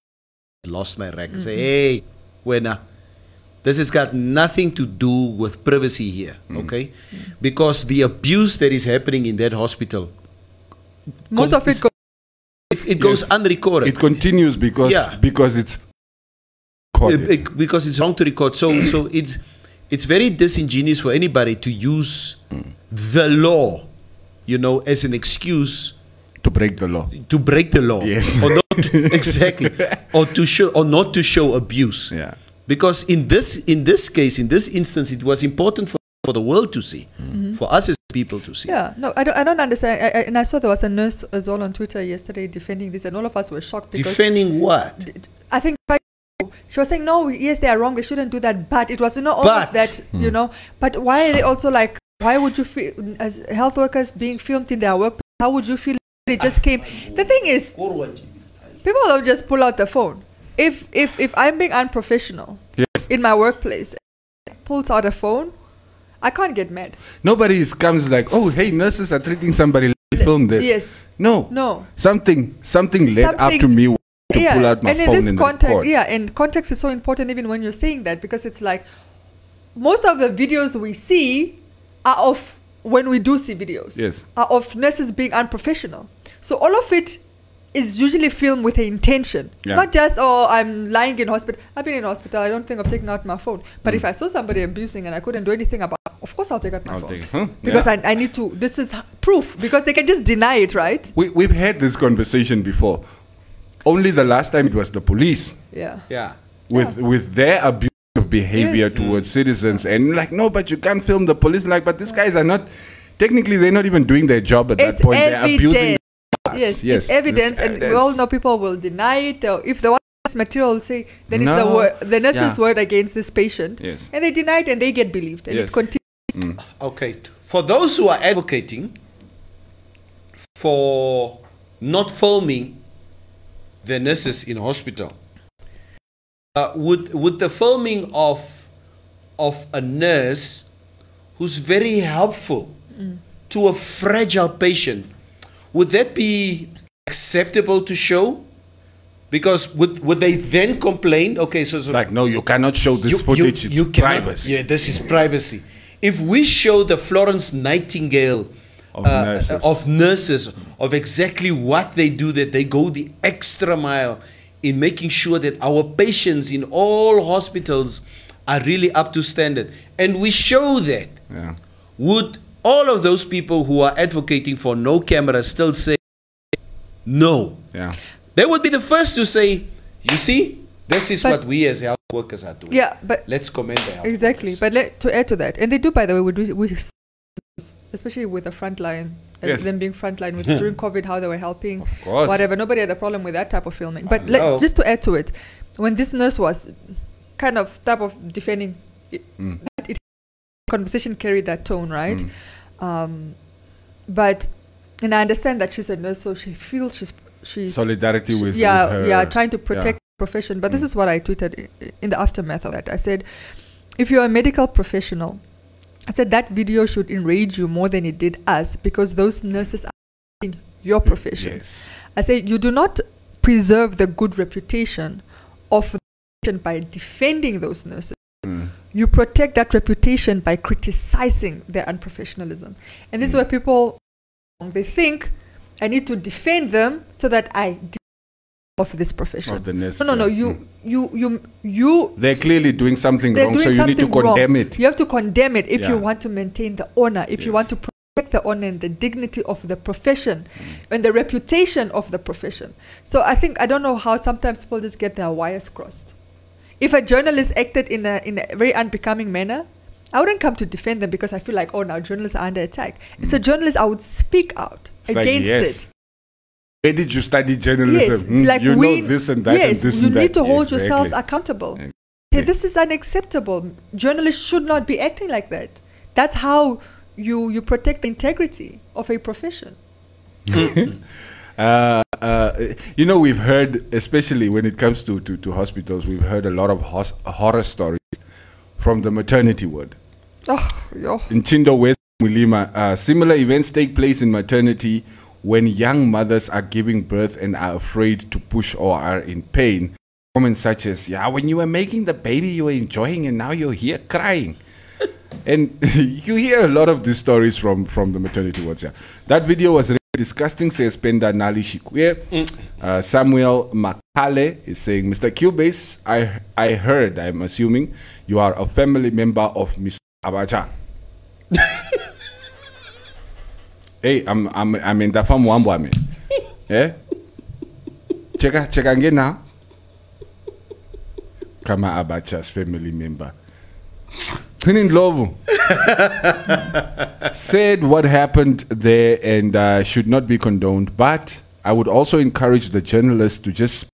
lost my rag. I say, hey, Wena, this has got nothing to do with privacy here, okay? Because the abuse that is happening in that hospital, Most Com- of it is- goes. It, it goes Yes. unrecorded. It continues because Yeah. because it's recorded. because it's wrong to record. So, so it's it's very disingenuous for anybody to use the law, you know, as an excuse to break the law. to break the law. Yes. Or not exactly. Or to show or not to show abuse. Yeah. Because in this in this case, in this instance, it was important for, for the world to see. Mm-hmm. For us as people to see. Yeah, no, I don't. I don't understand. I, I, and I saw there was a nurse as well on Twitter yesterday defending this, and all of us were shocked because Defending what? d- d- I think she was saying no, yes, they are wrong. They shouldn't do that. But it was you know almost But- that you hmm. know. But why are they also like? Why would you feel as health workers being filmed in their work? How would you feel? They just came. The thing is, people don't just pull out the phone. If if if I'm being unprofessional Yes. in my workplace, pulls out a phone, I can't get mad. Nobody comes like, oh, hey, nurses are treating somebody. Let me film this. Yes. No. No. Something, something led up to me to yeah, pull out my and in phone this and context, yeah, and context is so important even when you're saying that because it's like most of the videos we see are of when we do see videos Yes. are of nurses being unprofessional. So all of it is usually filmed with an intention, Yeah. not just oh I'm lying in hospital. I've been in hospital. I don't think I've taken out my phone. But Mm. if I saw somebody abusing and I couldn't do anything about, it, of course I'll take out my I'll phone take it. Huh? because Yeah. I, I need to. This is proof because they can just deny it, right? We, we've had this conversation before. Only the last time it was the police Yeah. Yeah. with with their abuse of behavior Yes. towards citizens and like no but you can't film the police like but these guys are not technically they're not even doing their job at It's that point they're abusing evident. us. Yes, yes it's evidence, This- and we all know people will deny it. Or if the one this material will say, then it's the No. word, the nurse's Yeah. word against this patient, Yes. and they deny it, and they get believed, and Yes. it continues. Okay. For those who are advocating for not filming the nurses in hospital, uh, would would the filming of of a nurse who's very helpful to a fragile patient would that be acceptable to show? Because would would they then complain? Okay, so, so like no you cannot show this you, footage you, it's you cannot- privacy Yeah, this is privacy. If we show the Florence Nightingale Of uh, nurses. of nurses of exactly what they do, that they go the extra mile in making sure that our patients in all hospitals are really up to standard, and we show that, yeah would all of those people who are advocating for no camera still say no? yeah They would be the first to say, you see, this is But- what we as health workers are doing. Yeah, but Let's commend the health exactly. workers. But let, to add to that, and they do, by the way, we do, we, especially with the frontline, Yes. them being frontline with during COVID, how they were helping, of course whatever. Nobody had a problem with that type of filming. But let, just to add to it, when this nurse was kind of type of defending, it, Mm. it conversation carried that tone, right? Mm. Um, but and I understand that she's a nurse, so she feels she's she's solidarity with yeah with her, yeah trying to protect profession. But this Mm. is what I tweeted in the aftermath of that. I said, if you're a medical professional, I said that video should enrage you more than it did us because those nurses are in your profession. yes I say you do not preserve the good reputation of the profession by defending those nurses. Mm. You protect that reputation by criticizing their unprofessionalism. And this is where people they think I need to defend them so that I of this profession. of the nurse no, no, no. You, Mm. you, you, you. they're clearly doing something wrong doing so you something need to condemn wrong. it You have to condemn it if you want to maintain the honor, if you want to protect the honor and the dignity of the profession and the reputation of the profession. So I think I don't know how sometimes people just get their wires crossed. If a journalist acted in a in a very unbecoming manner, I wouldn't come to defend them because I feel like oh now journalists are under attack. It's a journalist I would speak out Mm. It's like, against yes, it. Where did you study Yes, journalism Hmm, like you we know this and that yes, and this you and need that to hold Exactly. yourselves accountable. Exactly. Hey, this is unacceptable. Journalists should not be acting like that. That's how you you protect the integrity of a profession. Uh, uh, you know, we've heard, especially when it comes to, to, to hospitals, we've heard a lot of hos- horror stories from the maternity ward. Oh, yo. In Chindo West, Mulima, uh, similar events take place in maternity when young mothers are giving birth and are afraid to push or are in pain. Comments such as, yeah, when you were making the baby, you were enjoying and now you're here crying. and you hear a lot of these stories from, from the maternity wards. Yeah. That video was really disgusting, says Penda Nali Shikwe. Uh, Samuel Makale is saying, Mr. Cubase, I, I heard, I'm assuming, you are a family member of Mr. Abacha. hey, I'm, I'm, I'm in the farm wambwa me. Eh? Cheka, cheka ngena. Kama Abacha's family member. Cleaning love. said what happened there and uh, should not be condoned. But I would also encourage the journalists to just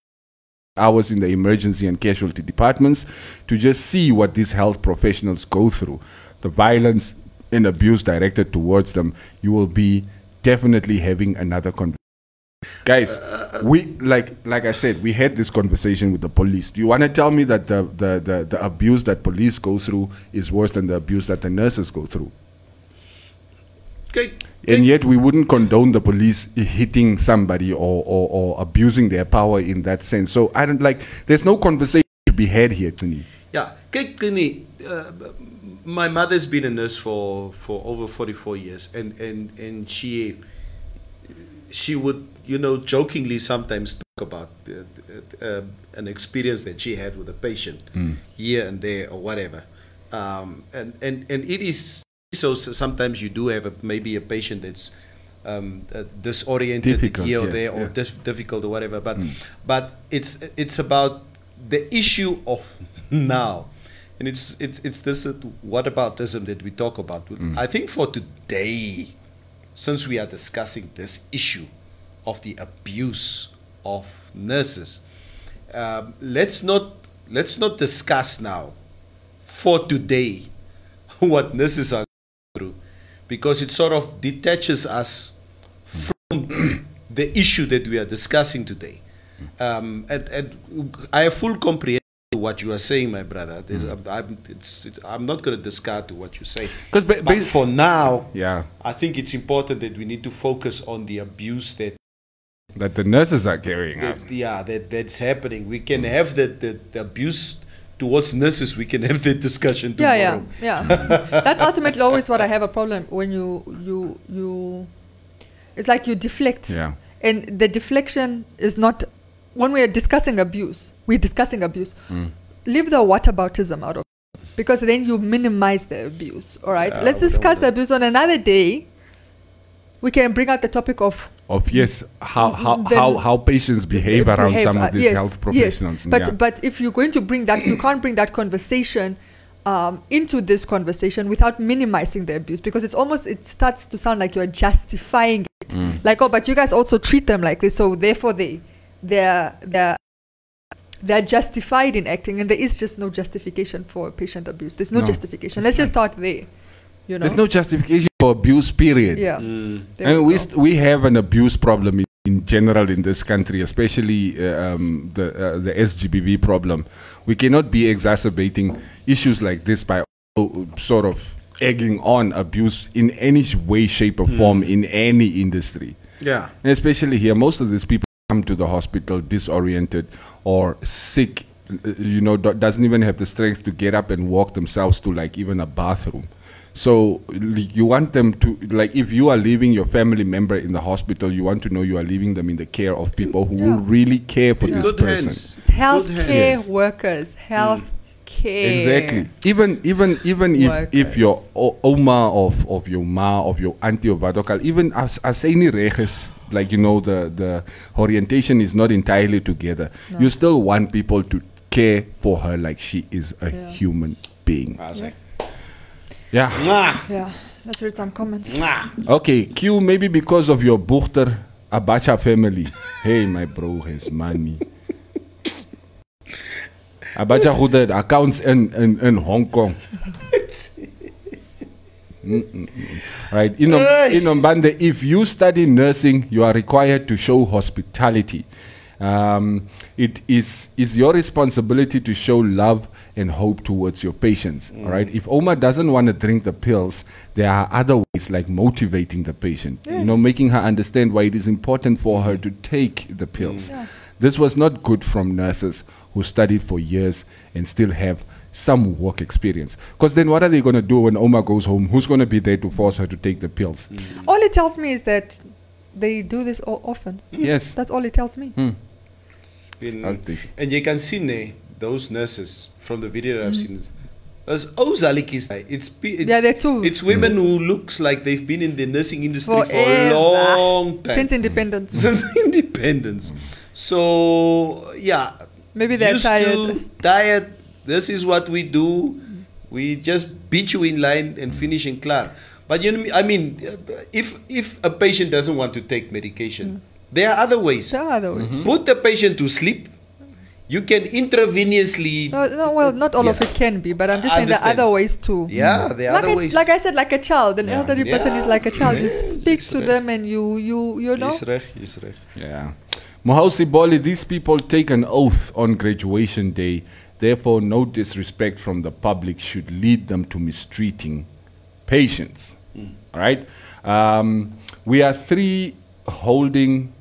hours in the emergency and casualty departments to just see what these health professionals go through, the violence and abuse directed towards them. You will be definitely having another conversation. Guys, we like like I said, we had this conversation with the police. Do you want to tell me that the, the, the, the abuse that police go through is worse than the abuse that the nurses go through? Okay. And yet we wouldn't condone the police hitting somebody or, or, or abusing their power in that sense. So I don't like there's no conversation to be had here, Tini. Yeah, uh, my mother's been a nurse for for over 44 years and and and she she would you know jokingly sometimes talk about uh, uh, an experience that she had with a patient here and there or whatever. Um, and and and it is so sometimes you do have a, maybe a patient that's um, uh, disoriented Difficult, here or yes, there or yeah. dif- difficult or whatever but but it's it's about the issue of now and it's it's it's this uh, whataboutism that we talk about. I think for today since we are discussing this issue of the abuse of nurses um, let's not let's not discuss now for today what nurses are going through. Because it sort of detaches us from the issue that we are discussing today. Um, and, and I have full comprehension to what you are saying, my brother. There's- I'm, I'm, it's, it's, I'm not going to discard to what you say. Because, but basi- for now, Yeah. I think it's important that we need to focus on the abuse that, That the nurses are carrying out. yeah, that that's happening. We can have the, the, the abuse towards nurses. We can have that discussion Yeah, yeah, yeah. That's ultimately always what I have a problem when you you you. It's like you deflect. Yeah. And the deflection is not when we are discussing abuse. We're discussing abuse. Mm. Leave the whataboutism out of it, because then you minimize the abuse. All right. Yeah, Let's discuss the abuse on another day. We can bring out the topic of Of yes, how how, how, how patients behave around behave, some uh, of these yes, health professionals. Yes. But yeah. but if you're going to bring that, you can't bring that conversation um, into this conversation without minimizing the abuse because it's almost it starts to sound like you're justifying it. Mm. Like oh, but you guys also treat them like this, so therefore they they're they're they're justified in acting, and there is just no justification for patient abuse. There's no, No, justification. Let's just start there. You know. There's no justification for abuse, period. yeah. Mm. and we we, st- we have an abuse problem in, in general in this country, especially uh, um, the uh, the SGBV problem. We cannot be exacerbating issues like this by uh, sort of egging on abuse in any way, shape, or form in any industry. Yeah. And especially here, most of these people come to the hospital disoriented or sick. You know, doesn't even have the strength to get up and walk themselves to like even a bathroom. So you want them to like if you are leaving your family member in the hospital, you want to know you are leaving them in the care of people who will really care for In this good person. hands. Good Healthcare hands. workers, health mm. Care. Exactly. Even even even if if your o- oma of of your ma of your auntie of vadokal even as as any reges like you know the the orientation is not entirely together. No. You still want people to care for her like she is a Yeah. human being. I say, Yeah. Yeah. Let's er read some comments. mwah. Okay, Q maybe because of your Buchter Abacha family. hey, my bro has money. Abacha who had accounts in, in, in Hong Kong. Right. In, in Ombande, if you study nursing, you are required to show hospitality. Um, it is is your responsibility to show love and hope towards your patients. All right. If Oma doesn't want to drink the pills, there are other ways like motivating the patient. You know, making her understand why it is important for her to take the pills. Yeah. This was not good from nurses who studied for years and still have some work experience. Because then what are they going to do when Oma goes home? Who's going to be there to force her to take the pills? Mm. All it tells me is that they do this o- often. Mm. Yes. That's all it tells me. Hmm. It's been- Healthy. and you can see ne, those nurses from the video that I've Mm-hmm. seen. There's Ozalikis. It's, it's Yeah, they're too. It's women mm. who looks like they've been in the nursing industry for a long time. Since independence. since independence. So yeah, Maybe they're used tired. To, tired. This is what we do. We just beat you in line and finish in class. But you know, I mean, if if a patient doesn't want to take medication, mm. there are other ways. There are other ways. Mm-hmm. Put the patient to sleep. You can intravenously. No, no, well, not all of it can be, but I'm just I saying there are other ways too. Yeah, there are like other I, ways. like I said, like a child, an Yeah. elderly person is like a child. You speak yes, to them and you, you, you know. Yes, reg, yes, reg. Yeah. Mohausi Boli, these people take an oath on graduation day. Therefore, no disrespect from the public should lead them to mistreating patients. All right. Um, we are three holding.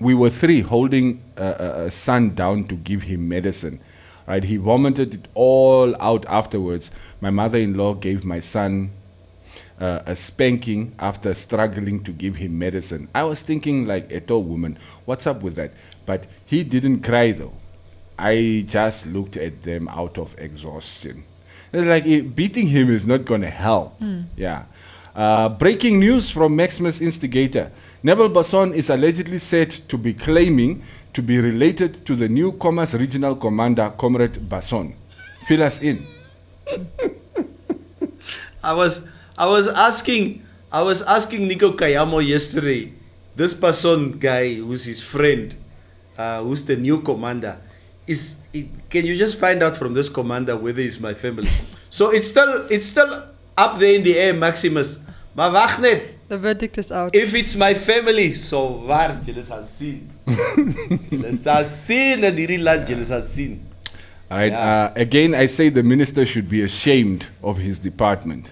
We were three holding a, son down to give him medicine. Right. He vomited it all out afterwards. My mother-in-law gave my son uh, a spanking after struggling to give him medicine. I was thinking, like, a tall woman, what's up with that? But he didn't cry though. I just looked at them out of exhaustion. It's like eh, beating him is not going to help. Yeah. Uh, breaking news from Maximus Instigator. Neville Basson is allegedly said to be claiming to be related to the new Khomas Regional Commander, Comrade Basson. Fill us in. I was I was asking I was asking Nico Kayamo yesterday, this person guy who's his friend, uh, who's the new commander, is it, can you just find out from this commander whether he's my family? So it's still it's still up there in the air, Maximus. Maar wacht net. The verdict is out. If it's my family, so waar julle sal sien. Julle sal sien in hierdie land, julle sal sien. All right. Yeah. Uh, again, I say the minister should be ashamed of his department.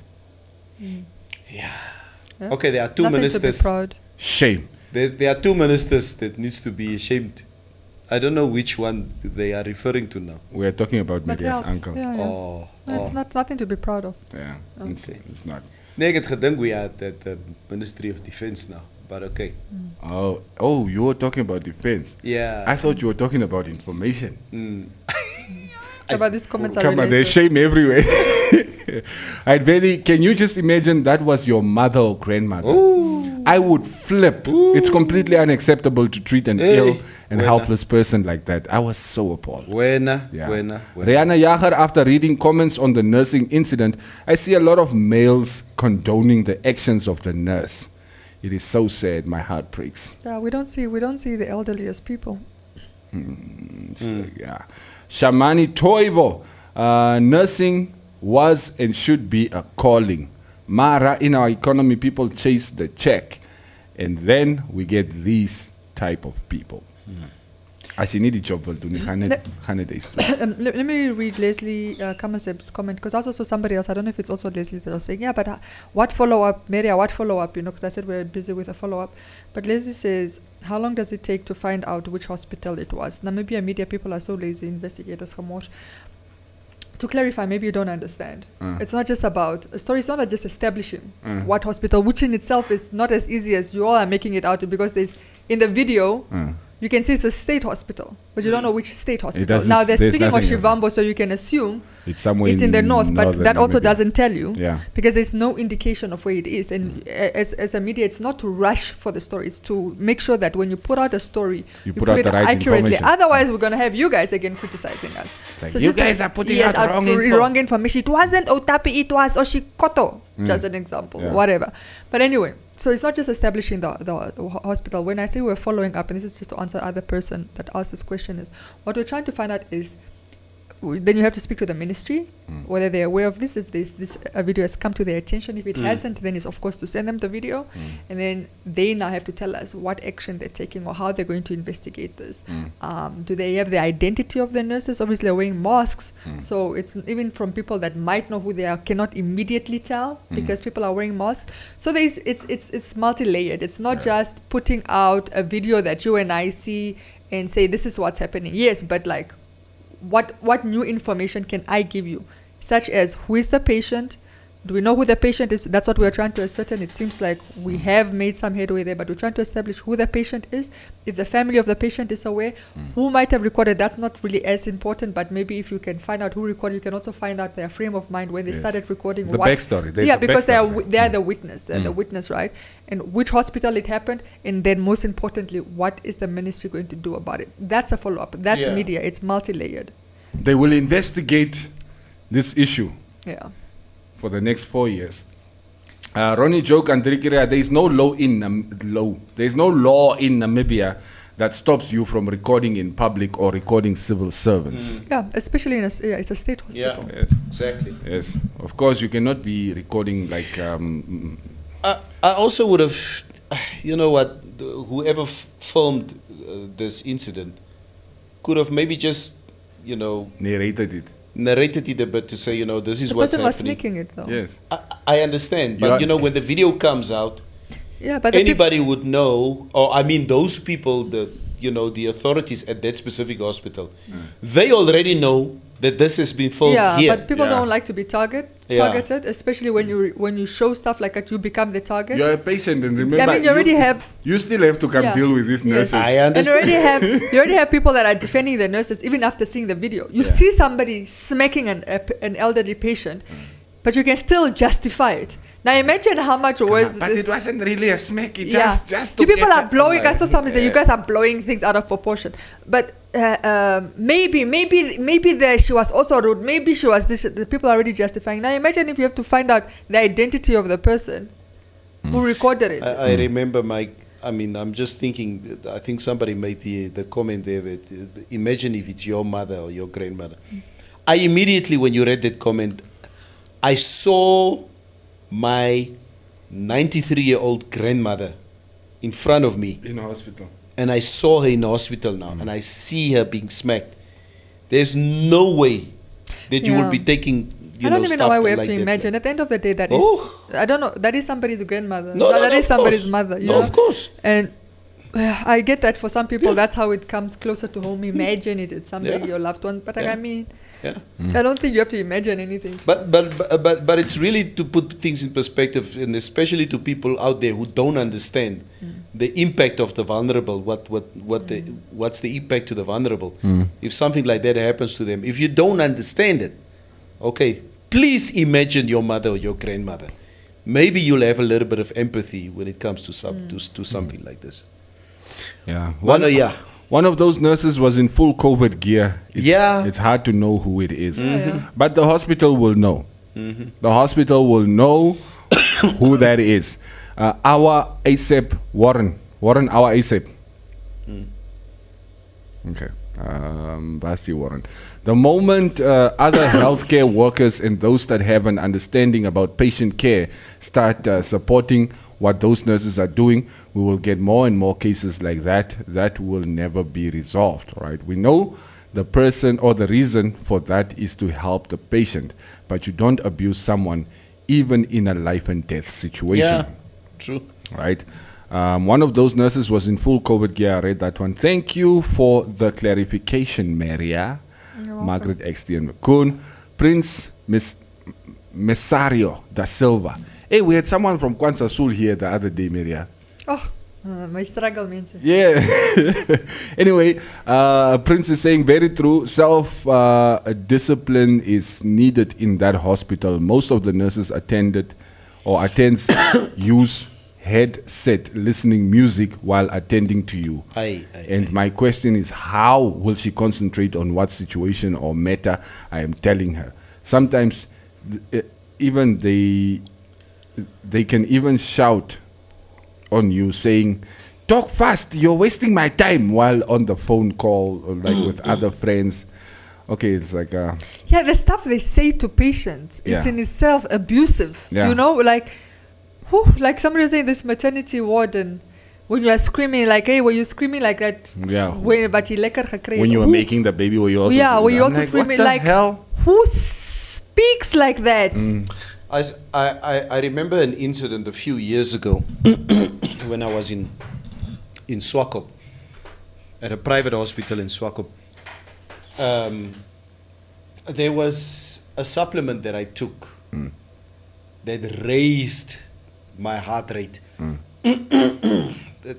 Yeah. Okay, there are two Nothing ministers. To be proud. Shame. There, there are two ministers that needs to be ashamed. I don't know which one they are referring to now. We are talking about Media's health, uncle. Yeah, yeah. Oh, No, it's oh. not nothing to be proud of. Yeah, it's, Okay. it's not. Nee, ek het gedink we are at the Ministry of Defense now, but okay. Oh, oh, you were talking about defense. Yeah. I thought you were talking about information. Mm. So, but these comments Come on, there's shame everywhere. Right, Benny, can you just imagine that was your mother or grandmother? Ooh. I would flip. It's completely unacceptable to treat an Hey, ill and wena. helpless person like that. I was so appalled. Buena, Yeah. buena, buena. Rihanna Yahar, after reading comments on the nursing incident, I see a lot of males condoning the actions of the nurse. It is so sad. My heart breaks. Yeah, we don't see we don't see the elderly as people. Hmm, it's hmm. like, yeah. Shamani Toivo, uh, nursing was and should be a calling. Mara, in our economy, people chase the check, and then we get these type of people. As you need a job, well, do you gaan net- gaan net um, let, let me read Leslie uh, Kamaseb's comment because I also saw somebody else. I don't know if it's also Leslie that was saying, yeah, but uh, what follow up, Maria? What follow up? You know, because I said we're busy with a follow up. But Leslie says, how long does it take to find out which hospital it was? Namibia media people are so lazy, investigators, Hamosh. To clarify, maybe you don't understand. Uh. It's not just about a story. It's not just establishing Uh. what hospital, which in itself is not as easy as you all are making it out because there's in the video Uh, you can see it's a state hospital, but you don't know which state hospital. Now they're speaking of. Shivambo, so you can assume it's somewhere it's in the north, but that also Namibia. doesn't tell you Yeah. because there's no indication of where it is. And a- as, as a media, it's not to rush for the story; it's to make sure that when you put out a story, You put out it the right accurately. Otherwise, we're gonna have you guys again criticizing us. Like, So you guys like- are putting yes, out wrong info. wrong information. It wasn't Outapi, it was Oshikoto. Mm. Just an example, Yeah. whatever. But anyway, so it's not just establishing the, the hospital. When I say we're following up, and this is just to answer the other person that asked this question, is what we're trying to find out is then you have to speak to the ministry Mm. whether they're aware of this if they, if this uh, video has come to their attention if it Mm. hasn't then it's of course to send them the video Mm. and then they now have to tell us what action they're taking or how they're going to investigate this Mm. um, do they have the identity of the nurses obviously they're wearing masks Mm. so it's even from people that might know who they are cannot immediately tell Mm. because people are wearing masks so there's it's it's it's multi-layered it's not just putting out a video that you and i see and say this is what's happening yes but like what what new information can I give you, such as who is the patient? Do we know who the patient is? That's what we're trying to ascertain. It seems like we have made some headway there, but we're trying to establish who the patient is. If the family of the patient is aware, who might have recorded, that's not really as important. But maybe if you can find out who recorded, you can also find out their frame of mind when they Yes. started recording. The what, backstory. There's yeah, because they are backstory, wi- right? they are Mm. the witness. They're the Mm. witness, right? And which hospital it happened, and then most importantly, what is the ministry going to do about it? That's a follow up. That's Yeah. media. It's multi layered. They will investigate this issue Yeah. For the next four years. Uh, Ronnie joke and there is no law in Nam- law. There is no law in Namibia that stops you from recording in public or recording civil servants. Yeah, especially in a s- yeah, it's a state hospital. Yeah. Yes, exactly. yes. Of course, you cannot be recording like um, I, I also would have, you know what, the- whoever f- filmed uh, this incident could have maybe just, you know, narrated it. Narrated it a bit to say, you know, this is The what's person was happening. sneaking it though. Yes. I, I understand, but are- you know, when the video comes out, Yeah, but the peop- anybody would know, or I mean, those people, the you know, the authorities at that specific hospital, mm. they already know that this has been filmed yeah, here. but people Yeah. don't like to be target Yeah. targeted, especially when you when you show stuff like that, you become the target. You're a patient, and remember, I mean, you already have You still have to come Yeah. deal with these Yes. nurses. I and you understand. already have you already have people that are defending the nurses even after seeing the video. You Yeah. see somebody smacking an a p an elderly patient, mm. but you can still justify it. Now imagine how much worse but this. it wasn't really a smack. It yeah, just, just to you people get are blowing. I saw something say you Yeah. guys are blowing things out of proportion. But uh, um maybe, maybe, maybe there she was also rude. Maybe she was this. The people are already justifying. Now imagine if you have to find out the identity of the person who recorded it. I, I remember my. I mean, I'm just thinking. I think somebody made the the comment there that uh, imagine if it's your mother or your grandmother. I immediately, when you read that comment, I saw my 93 year old grandmother in front of me, in a hospital. And I saw her in the hospital now, and I see her being smacked. There's no way that you Yeah. would be taking. You I don't know, even know stuff why we have like to that. imagine. At the end of the day, that is, Oh. I don't know, that is somebody's grandmother. No, no, that no, is somebody's course. mother. You No, know? of course. And uh, I get that for some people, that's how it comes closer to home. Imagine it, it's somebody, Yeah. your loved one. But like, I mean, Yeah. I don't think you have to imagine anything. But, but but but but it's really to put things in perspective, and especially to people out there who don't understand mm. the impact of the vulnerable. What what what the mm. what's the impact to the vulnerable? Mm. If something like that happens to them, if you don't understand it, okay, please imagine your mother or your grandmother. Maybe you'll have a little bit of empathy when it comes to some to, to something like this. Yeah. One, yeah. One of those nurses was in full COVID gear. It's, Yeah. It's hard to know who it is. yeah. But the hospital will know. The hospital will know who that is. Uh, our ASAP Warren. Warren, our ASAP. Okay. Um, Basti Warren. The moment uh, other healthcare workers and those that have an understanding about patient care start uh, supporting what those nurses are doing, we will get more and more cases like that. That will never be resolved, right? We know the person or the reason for that is to help the patient, but you don't abuse someone even in a life and death situation Yeah. True. right? Um, one of those nurses was in full COVID gear. I read that one. Thank you for the clarification, Maria. Margaret Extian McCoon. Prince Miss Messario da Silva. Hey, we had someone from Kwanza Sul here the other day, Maria. Oh, uh, my struggle means it. Yeah. anyway, uh, Prince is saying very true. Self uh, discipline is needed in that hospital. Most of the nurses attended or attends use headset listening music while attending to you. Aye, aye, And my question is, how will she concentrate on what situation or matter I am telling her? Sometimes, th- uh, even they they can even shout on you saying, "Talk fast! You're wasting my time." While on the phone call, or like with other friends. Okay, it's like uh, Yeah, the stuff they say to patients is Yeah. in itself abusive. Yeah. You know, like, whew, like somebody was saying this maternity warden when you are screaming, like, hey, were you screaming like that? yeah. When, but you. When you were Who- making the baby, were you also Yeah, were you also like, screaming like- hell? Who speaks like that? Mm. I, I- I- remember an incident a few years ago when I was in in Swakop at a private hospital in Swakop. Um, there was a supplement that I took that raised my heart rate.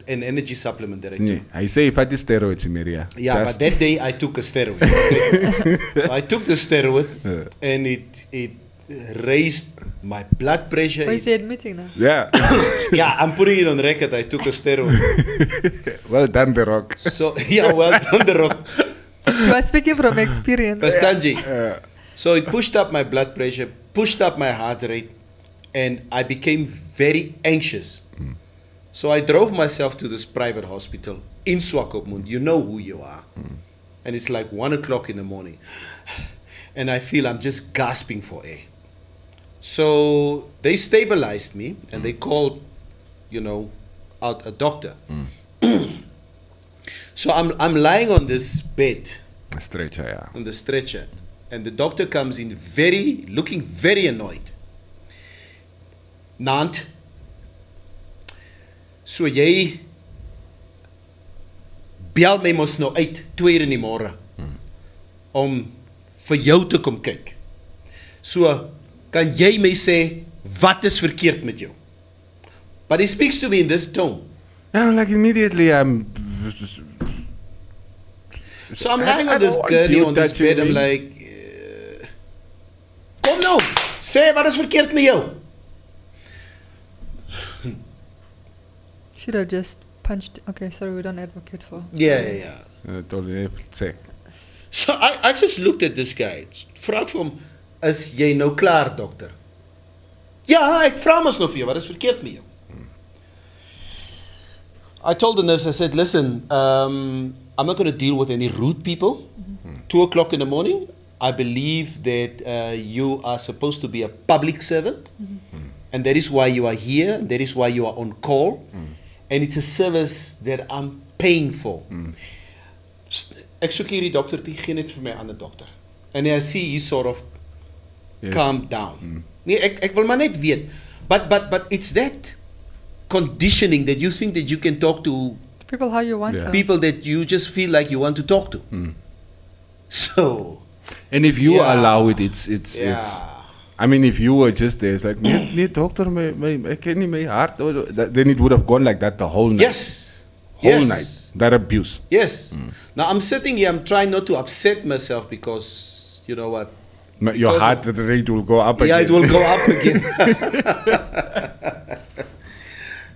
an energy supplement that I took. I say if I did steroids, Maria. Yeah, Just- but that day I took a steroid. so I took the steroid and it it raised my blood pressure. Why is It- he admitting now? Yeah. yeah, I'm putting it on record. I took a steroid. well done, The Rock. So yeah, well done, the rock. You are speaking from experience. Bastanji. So it pushed up my blood pressure, pushed up my heart rate, and I became very anxious. Hmm. So I drove myself to this private hospital in Swakopmund. You know who you are. Hmm. And it's like one o'clock in the morning. And I feel I'm just gasping for air. So they stabilized me and they called, you know, out a doctor. so I'm, I'm lying on this bed A stretcher, yeah. on the stretcher, and the doctor comes in very, looking very annoyed. Nant, so jy bel my mos nou uit 2 uur in die môre om vir jou te kom kyk. So kan jy my sê wat is verkeerd met jou? But he speaks to me in this tone. Yeah, like immediately I'm. So I'm lying I on this gurney on this bed. I'm like, uh, kom nou, sê wat is verkeerd met jou? Should have just punched. Okay, sorry, we don't advocate for. Yeah, yeah, yeah. Uh, totally check. So I, I just looked at this guy. Vra ek vir hom, is jy nou klaar, dokter? Ja, ek vra mos nou vir jou, wat is verkeerd met jou? I told the nurse, I said, listen, um, I'm not going to deal with any rude people. Two o'clock in the morning, I believe that uh, you are supposed to be a public servant. And that is why you are here. That is why you are on call. And it's a service that I'm paying for. St- Ek soek hierdie dokter, die gee net vir my ander dokter. And I see he sort of Yes. calm down. Mm. Nee, ek ek wil maar net weet. But but but it's that conditioning that you think that you can talk to People how you want Yeah. to. people that you just feel like you want to talk to. Mm. So, And if you Yeah. allow it, it's it's yeah. it's. I mean, if you were just there, it's like, nee, nee, doctor, my, my, my kidney, my heart, oh, oh," then it would have gone like that the whole night. Yes. Whole yes. night. That abuse. Yes. Mm. Now I'm sitting here, I'm trying not to upset myself because you know what? Your heart rate will go up Yeah, again. it will go up again.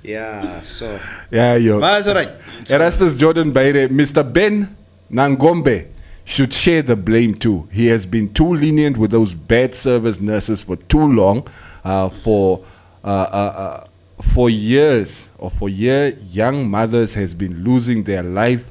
yeah, so Yeah, yo. but it's all right. Erastus Jordan Baire, Mr. Ben Nangombe should share the blame too. He has been too lenient with those bad service nurses for too long. Uh, for uh, uh, uh, for years or for year, young mothers has been losing their life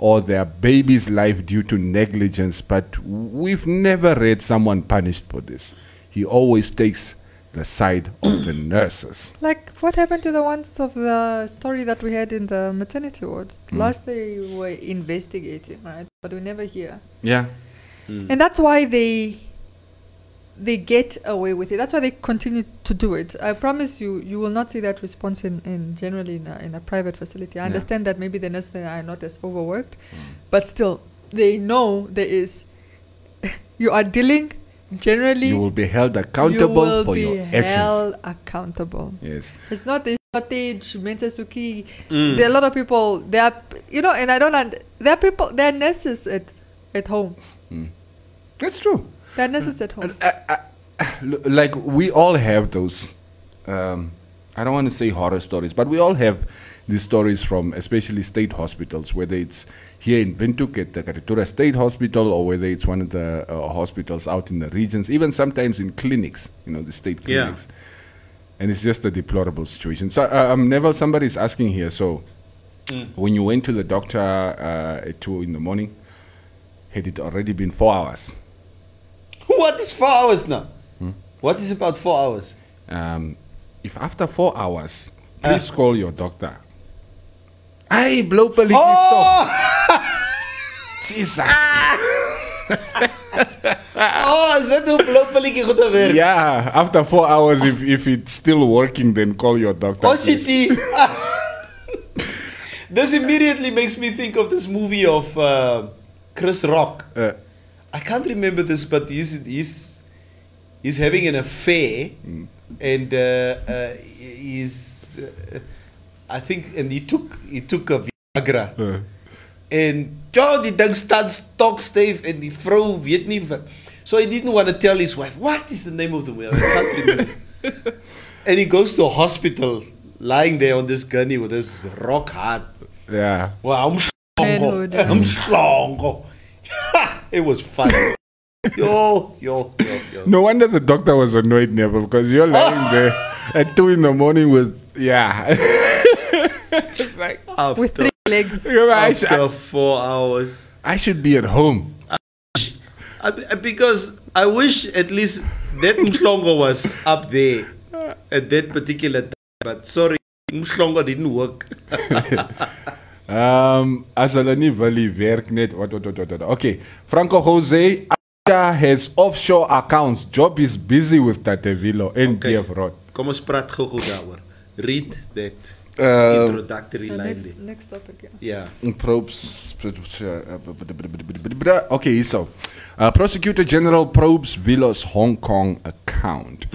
or their baby's life due to negligence. But we've never read someone punished for this. He always takes the side of the nurses. Like what happened to the ones of the story that we had in the maternity ward? Hmm. Last they were investigating, right? But we never hear. Yeah. Hmm. And that's why they they get away with it. That's why they continue to do it. I promise you, you will not see that response in, in generally in a, in a private facility. I Yeah. understand that maybe the nurses are not as overworked, but still, they know there is. you are dealing generally. You will be held you accountable will for be your actions. held accountable. Yes. It's not the shortage, Mentasuki. Mm. There are a lot of people. There are, you know, and I don't. There are people. There are nurses at at home. That's true. There are nurses at home. L- like we all have those um, i don't want to say horror stories but we all have these stories from especially state hospitals whether it's here in Windhoek at the Katutura State Hospital or whether it's one of the uh, hospitals out in the regions even sometimes in clinics you know the state clinics. Yeah. clinics and it's just a deplorable situation so uh, um, Neville somebody's asking here so when you went to the doctor uh, at 2 in the morning had it already been four hours What is four hours now? What is about four hours? um, if after four hours, please call your doctor. I blow police Oh, Jesus. oh, is that hoe blauwpilletjie goed? Yeah, after four hours, if, if it's still working, then call your doctor. Oh, shit. this immediately makes me think of this movie of uh, Chris Rock. Uh, I can't remember this, but he's he's he's having an affair, and uh, uh, he's uh, I think, and he took he took a Viagra. uh, En ja, die ding staan stokstyf en die vrou weet nie wat. So he didn't want to tell his wife, what is the name of the movie? I can't remember. and he goes to a hospital, lying there on this gurney with this rock hard. yeah. Well, I'm strong. I'm strong. it was fun. Yo, yo, yo, yo. No wonder the doctor was annoyed, Neville, because you're lying there at two in the morning with yeah. Like, After, With three legs. I, sh- after four hours. I should be at home. I, I- because I wish at least that Mshlongo was up there at that particular time. But sorry, Mshlongo didn't work. Um, Azalani Valley werk net. What, what, what, what, what. Okay, Franco Jose Aisha has offshore accounts. Job is busy with Tatevilo and Okay. DF Road. Kom ons praat gou-gou daaroor. Read that Uh, introductory Uh, line next, there. next topic, yeah. Yeah. probes. Okay, so uh, Prosecutor General probes Vilho's Hong Kong account.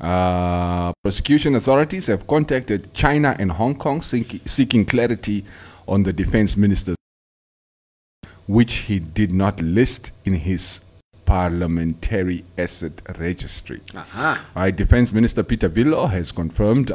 Uh, prosecution authorities have contacted China and Hong Kong seek- seeking clarity on the defense minister's which he did not list in his parliamentary asset registry. Aha. Our Defense Minister Peter Vilho has confirmed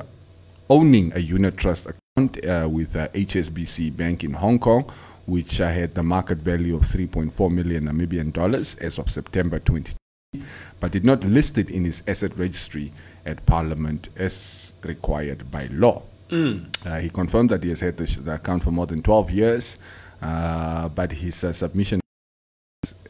owning a unit trust account uh, with uh, HSBC Bank in Hong Kong, which uh, had the market value of 3.4 million Namibian dollars as of September 2020, but did not list it in his asset registry at Parliament as required by law. Uh, he confirmed that he has had the, sh- the account for more than 12 years, uh, but his uh, submission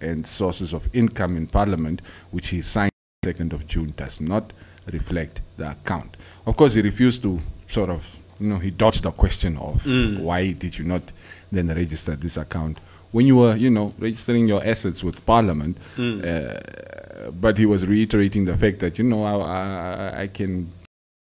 and sources of income in Parliament, which he signed 2nd of June, does not reflect the account. Of course, he refused to sort of, you know, he dodged the question of why did you not then register this account when you were, you know, registering your assets with Parliament. Uh, but he was reiterating the fact that, you know, I, I, I can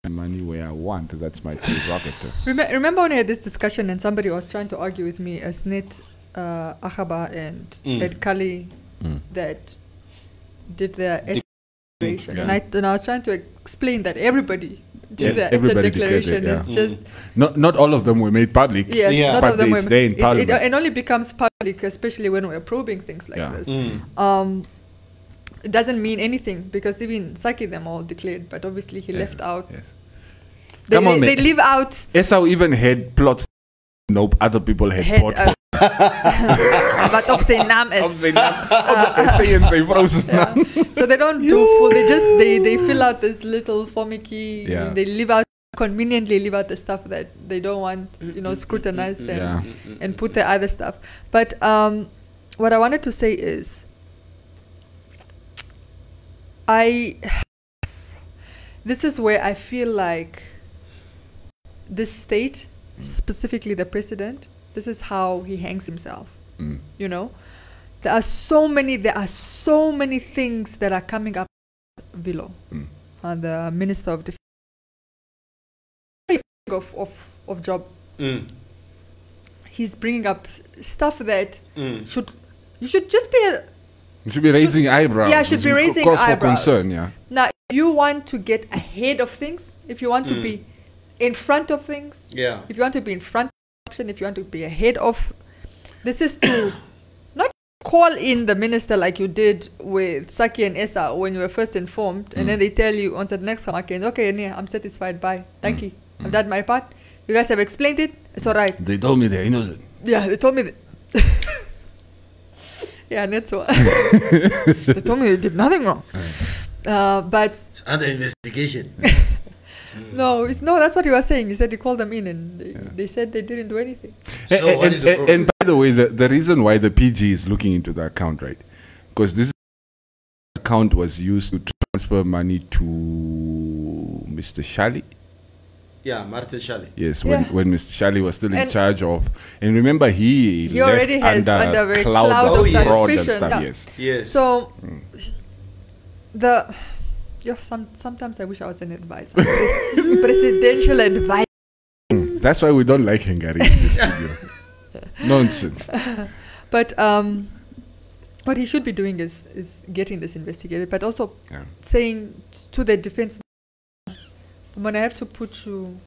money where I want. That's my prerogative. Remem- remember when I had this discussion and somebody was trying to argue with me as Net uh, Achaba and Mm. Ed Kali Mm. that did their De- declaration. yeah. And, I, and I was trying to explain that everybody did Yeah, their asset everybody declared it, declaration. yeah. It's just, Not not all of them were made public. yes, Yeah. none But of them were. there in it, it, it only becomes public, especially when we're probing things like Yeah. this. Mm. Um, it doesn't mean anything because even Sacky them all declared, but obviously he Yes, left out. Yes. They, Come on, they, they leave out Esau even had plots. Nope, other people had Had, bought. uh, wat op zijn naam is. Of zijn naam- of de essay en zijn vrouw zijn naam. So they don't do full. They just they they fill out this little formicky. Yeah. They leave out conveniently leave out the stuff that they don't want you know scrutinized and Yeah. and put the other stuff. But um, what I wanted to say is, I this is where I feel like this state, specifically the president, this is how he hangs himself. Mm. You know, there are so many there are so many things that are coming up. Vilho, Mm. uh, the minister of defense of, of of job Mm. he's bringing up stuff that Mm. should you should just be a, You should be raising eyebrows. Yeah, should be It's raising cause eyebrows. for concern, yeah. now if you want to get ahead of things if you want to Mm. be in front of things Yeah. if you want to be in front of option if you want to be ahead of this is to not call in the minister like you did with Sacky and Esa when you were first informed and then they tell you on the next weekend okay yeah, I'm satisfied bye thank you I've done my part you guys have explained it it's all right They told me they're innocent. Yeah, they told me that. yeah, that's what. they told me they did nothing wrong. Uh, but It's under investigation. no, it's no. That's what you were saying. You said you called them in, and they, they said they didn't do anything. so and, what and- is the problem? and by the way, the, the reason why the PG is looking into the account, right? Because this account was used to transfer money to Mr. Shalli. Yeah, Martin Shalli. Yes, when, Yeah. when Mr. Shalli was still in And- charge of, and remember he, He left already has under, under a cloud, cloud of of fraud and stuff. yeah. Yes, Yes. So the yeah, some sometimes I wish I was an advisor, presidential advisor. that's why we don't like Hungary in this studio. Nonsense. But um, what he should be doing is is getting this investigated, but also Yeah. saying t- to the defense when I have to put you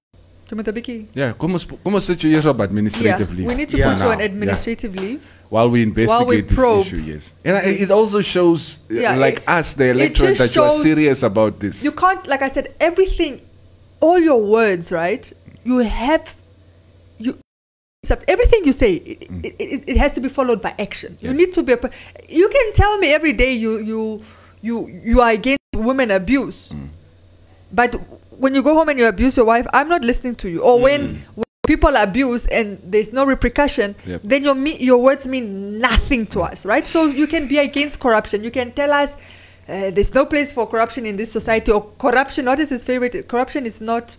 to Mutabiki. Yeah, kom ons kom ons sit jou eers op administrative Yeah, leave. we need to Yeah. put you on now, administrative leave. while we investigate we this probe. issue. Yes, and I- it also shows, uh, Yeah, like it- us, the electorate, that you are serious about this. You can't, like I said, everything, all your words, right? You have, you sub- everything you say it, it, it, it has to be followed by action you need to be a, you can tell me every day you you you you are against women abuse but when you go home and you abuse your wife i'm not listening to you or when, when people abuse and there's no repercussion Yep. then your me- your words mean nothing to us right so you can be against corruption you can tell us uh, there's no place for corruption in this society or corruption what is his favorite corruption is not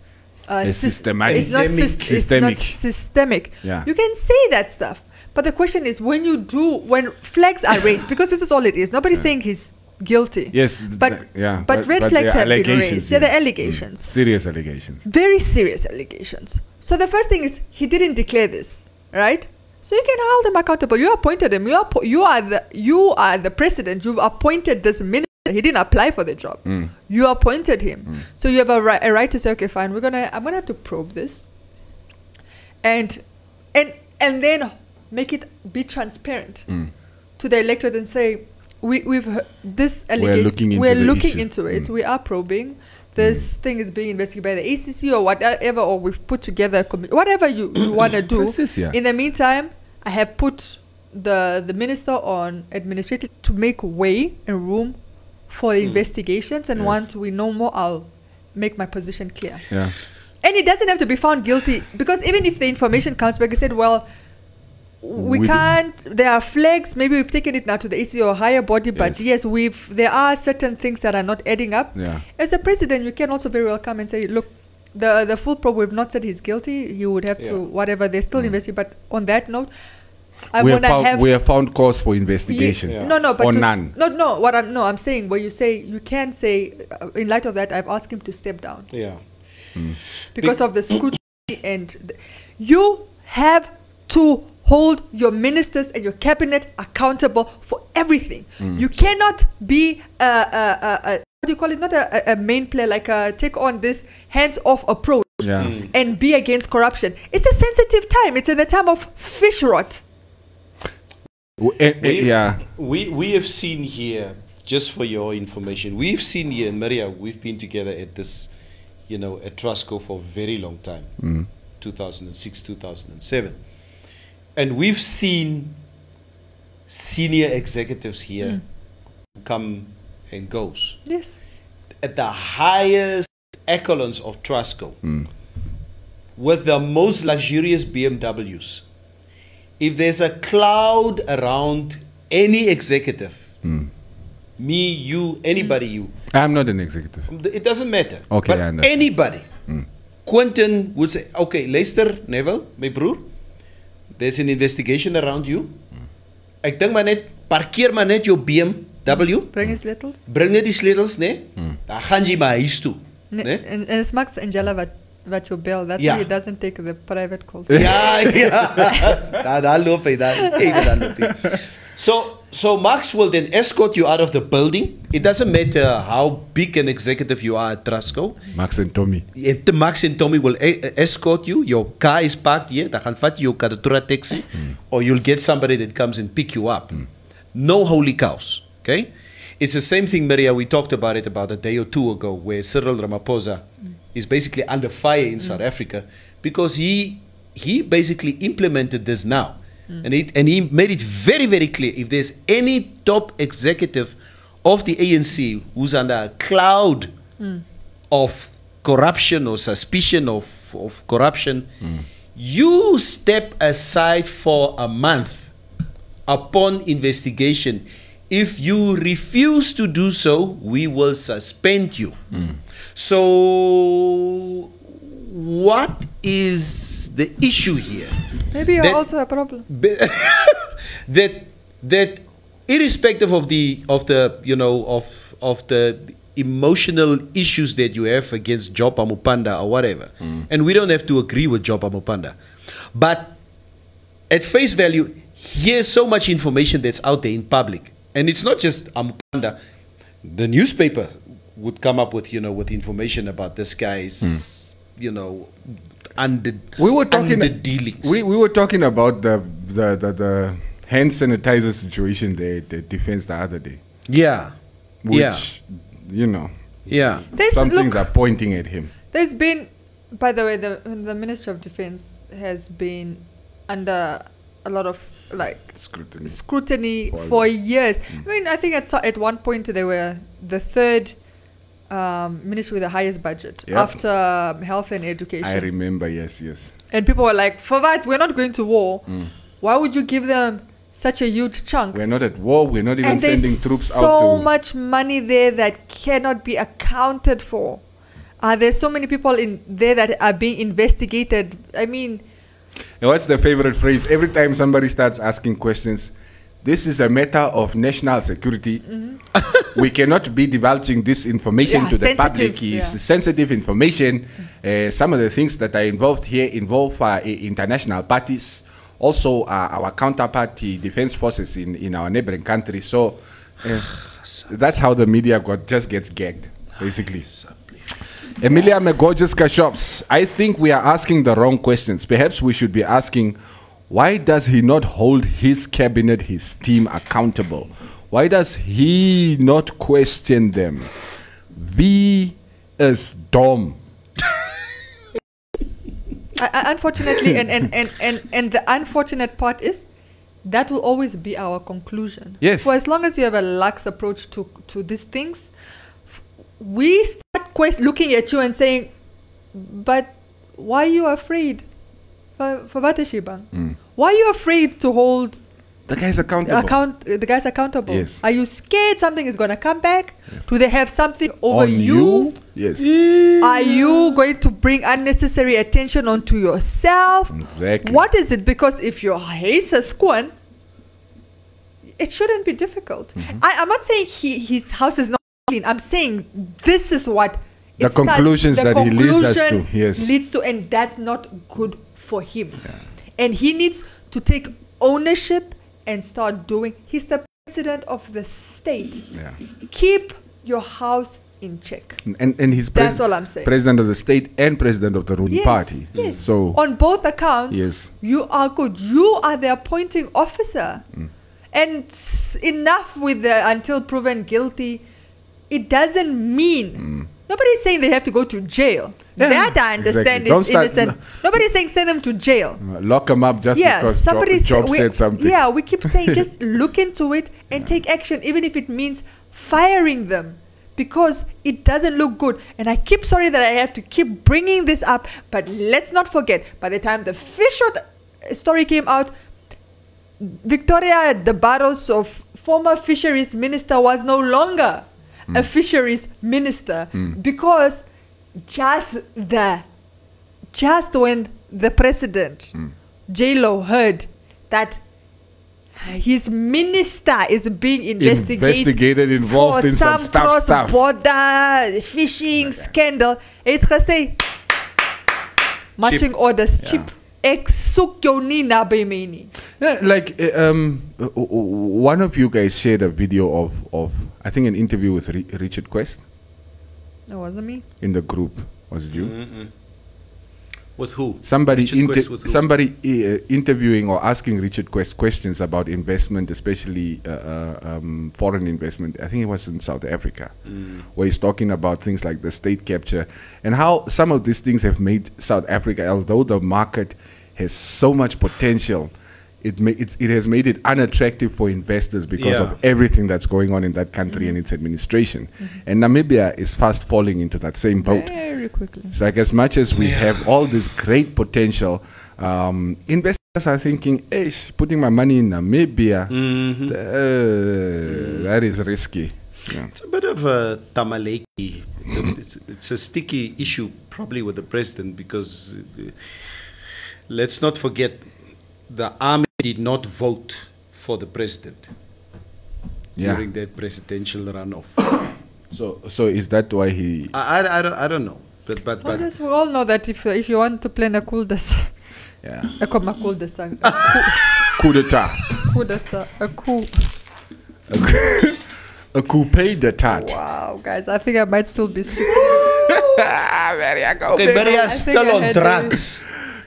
uh, It's sys- systematic. it's not syst- Systemic. it's not systemic Yeah. you can say that stuff but the question is when you do when flags are raised because this is all it is nobody's saying he's guilty Yes, but th- yeah, but, red but flags have been raised yeah, yeah. the allegations serious allegations. very serious allegations. So the first thing is he didn't declare this, right? So you can hold him accountable. You appointed him. You are you are the you are the president. You've appointed this minister. He didn't apply for the job. Mm. You appointed him. Mm. So you have a right, a right to say, okay, fine. We're gonna I'm gonna have to probe this, and and and then make it be transparent to the electorate and say we we've heard this allegation looking into we're looking into it Mm. we are probing this thing is being investigated by the ACC or whatever or we've put together a commi- whatever you, you want to do Precis, yeah. in the meantime I have put the the minister on administrative to make way and room for the investigations and Yes. once we know more I'll make my position clear Yeah. and it doesn't have to be found guilty because even if the information comes back I said, well, we, We didn't- can't. There are flags. Maybe we've taken it now to the ACC or higher body, but Yes. yes, we've. There are certain things that are not adding up. Yeah. As a president, you can also very well come and say, look, the the full probe. We've not said he's guilty. He would have Yeah. to whatever. They're still investigating. But on that note, I Mm. we, have found, have. we have found cause for Ye- investigation. Yeah. No, no, but Or to s- none. No, no. What I'm no, I'm saying where you say you can say, uh, in light of that, I've asked him to step down Yeah. because of the scrutiny and th- you have to hold your ministers and your cabinet accountable for everything. You cannot be a, a, a, a what do you call it? Not a, a- a main player like a take on this hands-off approach Yeah. and be against corruption. It's a sensitive time. It's in the time of Fishrot. W- eh, eh, We- yeah. We we have seen here, just for your information, we've seen here in Maria, we've been together at this, you know, at Trustco for a very long time, 2006, 2007. And we've seen senior executives here hmm. come and goes. yes At the highest echelons of Trustco, hmm. with the most luxurious BMWs, if there's a cloud around any executive, hmm. me, you, anybody, you, I'm not an executive. it doesn't matter. Okay, but I understand. anybody, Quentin would say, okay, Leicester, Neville, my broer, there's an investigation around you. Ek dink maar net, parkeer maar net jou BMW, bring his littles bring net die sleutels, né? Dan gaan jy maar huis toe, N- né? and, and it's Max Angela wat wat jou bel that's Ja. why he doesn't take the private calls Yeah, ja. daar, daar loop eh, hy, daar, even daar loop. Eh. So, so Max will then escort you out of the building. It doesn't matter how big an executive you are at Trustco. Max and Tommy. It, Max and Tommy will e- escort you. Your car is parked here. Dan gaan vat jy jou Katutura taxi. Hmm. Or you'll get somebody that comes and pick you up. Hmm. No holy cows. Okay? It's the same thing, Maria. We talked about it about a day or two ago where Cyril Ramaphosa is basically under fire in South mm. Africa because he he basically implemented this now. Mm. And, it, and he made it very, very clear if there's any top executive of the ANC who's under a cloud mm. of corruption or suspicion of, of corruption, you step aside for a month upon investigation. If you refuse to do so, we will suspend you. So, what is the issue here? maybe That- also a problem Be- that that irrespective of the of the you know of of the emotional issues that you have against Job Amupanda or whatever, mm. and we don't have to agree with Job Amupanda, but at face value, here's so much information that's out there in public, and it's not just Amupanda. The newspaper would come up with you know with information about this guy's hmm. you know under We were talking. under dealings. We, we were talking about the the, the, the hand sanitizer situation there at the defense the other day, yeah, which yeah, you know yeah. There's, some look, things are pointing at him. There's been, by the way, the the Ministry of Defense has been under a lot of like Scrutiny. scrutiny For- for years. Mm. I mean, I think at, at one point they were the third um, ministry with the highest budget Yeah. after um, health and education. I remember, yes, yes. and people were like, for that, we're not going to war. Mm. Why would you give them such a huge chunk? We're not at war. We're not even and sending troops so out. So much money there that cannot be accounted for. Uh, there's so many people in there that are being investigated. I mean, And What's the favorite phrase? Every time somebody starts asking questions, this is a matter of national security. we cannot be divulging this information Mm-hmm. Yeah, to the public. It's yeah. sensitive information. Uh, some of the things that are involved here involve uh, international parties, also uh, our counterparty defense forces in, in our neighboring countries. So uh, that's how the media got just gets gagged, basically. Emilia Megorges Kashops, I think we are asking the wrong questions. Perhaps we should be asking, why does he not hold his cabinet, his team accountable? Why does he not question them? V is dumb. Unfortunately, and, and, and, and, and the unfortunate part is that will always be our conclusion. Yes. For as long as you have a lax approach to, to these things, we start quest- looking at you and saying, but why are you afraid? For, for Bateshibang? Mm. Why are you afraid to hold The guy's accountable. account the guys accountable? Yes. Are you scared something is gonna come back? Do they have something over On you? Yes. Are you going to bring unnecessary attention onto yourself? Exactly. What is it? Because if you're Hesa Squan, it shouldn't be difficult. Mm-hmm. I, I'm not saying he, his house is not. I'm saying this is what The conclusions the that he leads us to, yes. leads to, and that's not good for him. And he needs to take ownership and start doing. He's the president of the state. Yeah. Keep your house in check. And, and he's That's pres- all I'm saying. president of the state and president of the ruling Yes, party. yes. So, On both accounts, yes. you are good. You are the appointing officer. Mm. And enough with the until proven guilty. It doesn't mean. Nobody's saying they have to go to jail. Mm. Yeah, that I understand exactly. Is innocent. Nobody's saying send them to jail. Uh, Lock them up just yeah, because somebody job, job said something. Yeah, we keep saying just look into it and take action, even if it means firing them, because it doesn't look good. And I keep sorry that I have to keep bringing this up, but let's not forget. By the time the fish out story came out, Victoria De Barros, of former fisheries minister, was no longer Hmm. a fisheries minister hmm. because just the just when the president hmm. J Lo heard that his minister is being investigated, Investigated, involved for in some stuff, stuff. cross-border fishing scandal. Het gesê marching orders Yeah. Cheap. Ek soek jou nie naby my nie. Yeah, like uh, um, one of you guys shared a video of, of I think an interview with Ri- Richard Quest That wasn't me. in the group. Was it you? Mm-hmm. With who? Somebody inter- who? somebody uh, interviewing or asking Richard Quest questions about investment, especially uh, uh, um, foreign investment. I think it was in South Africa, Mm. where he's talking about things like the state capture and how some of these things have made South Africa, although the market has so much potential. It, ma- it, it has made it unattractive for investors because Yeah. of everything that's going on in that country and its administration. And Namibia is fast falling into that same boat. Very quickly. It's like as much as we have all this great potential, um, investors are thinking, "Ish, putting my money in Namibia, Mm-hmm. uh, that is risky." Yeah. It's a bit of a tamaleki. It's a, it's, it's a sticky issue, probably with the president, because uh, let's not forget the army did not vote for the president Yeah. during that presidential runoff. So, so is that why he? I, I, I, don't, I don't know, but but but just, we all know that if if you want to plan a cool des Yeah. a com- a cool des a Coup d'état. cool des a cool. A coupe d'état. Wow, guys, I think I might still be sick. Go. okay, baby. but he I is still on drugs.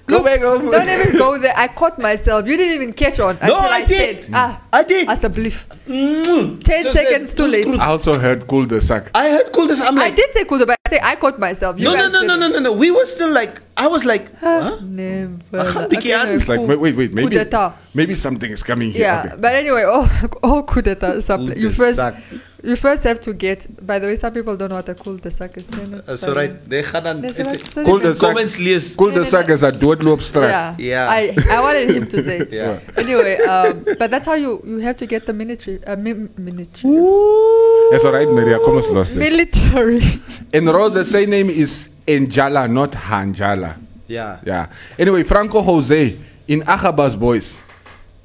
Go Look, back home. Don't even go there. I caught myself. You didn't even catch on until I I, did. said, ah, I did. as a belief. Mm. 10 So seconds said, too late. "Cruise, cruise." I also heard cool the sack. I heard cool this. I'm I did say cool, but I say I caught myself. You no, no, no, no, no, no, no. We were still like, I was like, huh? Never. Ach, Okay, bietjie aan. no, It's like cool. wait, wait, wait. Coup Maybe d'etat. maybe something is coming here. Yeah, Okay. but anyway, all all coup d'etat stuff. You first, sac. You first have to get. By the way, some people don't know what a coup de sac is. Say it, Uh, so right, they gaan dan Dis it's wat- wat Cool is de het? sac. comments lees. Cool the sack is a doodloopstraat. Yeah, Yeah. I I wanted him to say. Yeah. Anyway, um, but that's how you you have to get the military. Uh, mi- military. It's alright, Maria. Come on, lost. Military. In Ro, the same name is Enjala, not Hanjala. Yeah. Yeah. Anyway, Franco Jose in Achabas Boys.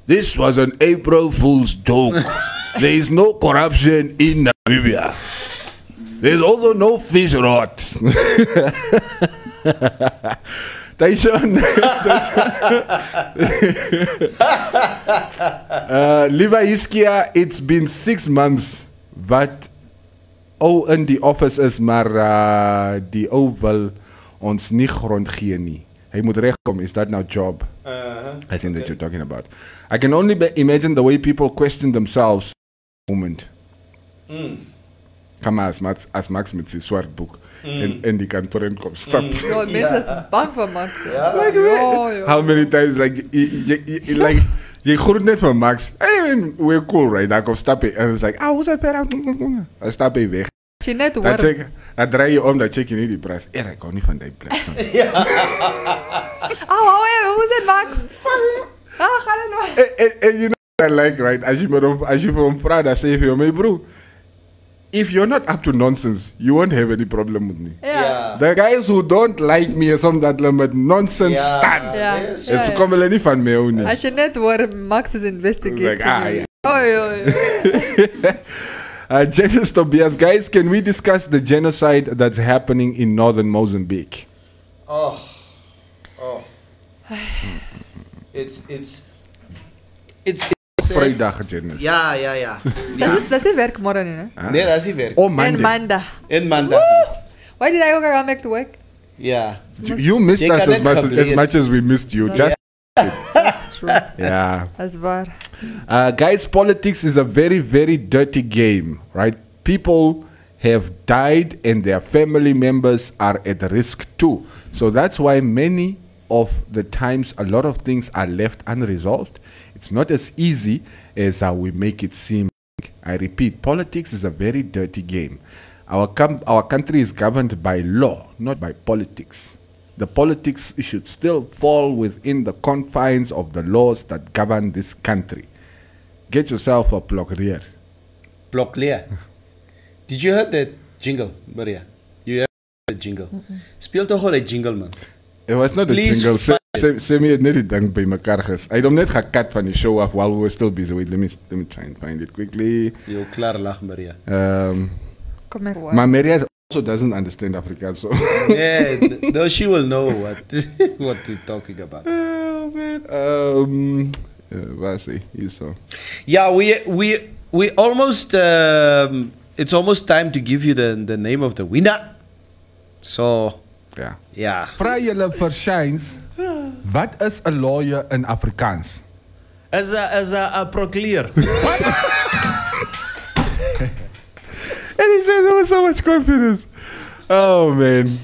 This was an April Fool's joke. there is no corruption in Namibia. There's also no fish rot. Taishon. uh, Liva Iskia, it's been six months. Wat ou in die office is, maar uh, die ou wil ons nie grond gee nie. Hy moet regkom. Is that now job? Uh-huh. I think that you're talking about. I can only be- imagine the way people question themselves moment. Kom maar, as Max, as Max met sy swart boek en in die kantoor in kom stap. Yo, mensen is bang voor Max. Ja. Like, yo, yo. How many times like jy, jy, jy, like jy groet net van Max. I mean, we're cool, right? Dan kom stap hy en it's like, "Ah, hoe is dit per?" Dan stap hy weg. She net Dan warm. check, dan draai jy om, dan check jy nie die prijs. Er, ek hou nie van die prijs. Oh, oh, yeah, hoe is het, Max? Ah, ga dan nou. en, en, en you know what I like, right? As jy met hom as jy vir hom vra, dan sê jy vir hom, "Hey bro, if you're not up to nonsense, you won't have any problem with me." Ja. The guys who don't like me is omdat hulle met nonsense Ja. staan. Ja. Yes. Ja, Dit ja. kom hulle nie van my ou nie. Als je net hoort, Max is investigating. Like, ah, you. yeah. Oh, yo, yo. Uh, Janice Tobias, guys, can we discuss the genocide that's happening in northern Mozambique? Oh. Oh. It's it's it's it's sad. Vrijdag, Janice. Ja, ja, ja. Dat is, dat is werk morgen, hè? Nee, dat is die werk. Oh, En Monday. maandag. In maandag. Why did I go come back to work? Ja. You missed Je us as much, as much as we missed you. Just That's true. yeah. Dat is. Uh, guys, politics is a very, very dirty game, right? People have died and their family members are at risk too. So that's why many of the times a lot of things are left unresolved. It's not as easy as uh, we make it seem. I repeat, politics is a very dirty game. Our, com- our country is governed by law, not by politics. The politics should still fall within the confines of the laws that govern this country. Get yourself a blockerier. Block leer. Did you hear that jingle, Maria? You heard that jingle? Speel toch al die jingle man. It was not Please a jingle. Sê find sê- sê my het net die ding by mekaar ges. Hy het hom net gekat van die show af while we were still busy. Wait, let me let me try and find it quickly. Jou klaar lag Maria. Um Kom maar. maar Maria also doesn't understand Afrikaans so. Yeah, no, she will know what what we're talking about. oh man. Um uh, waar is hy? So. Yeah, we we we almost um, it's almost time to give you the the name of the winner. So yeah, yeah, Vra julle vir Shines, wat is 'n lawyer in Afrikaans? As a as a, a proclear. And he says it with so much confidence. Oh man.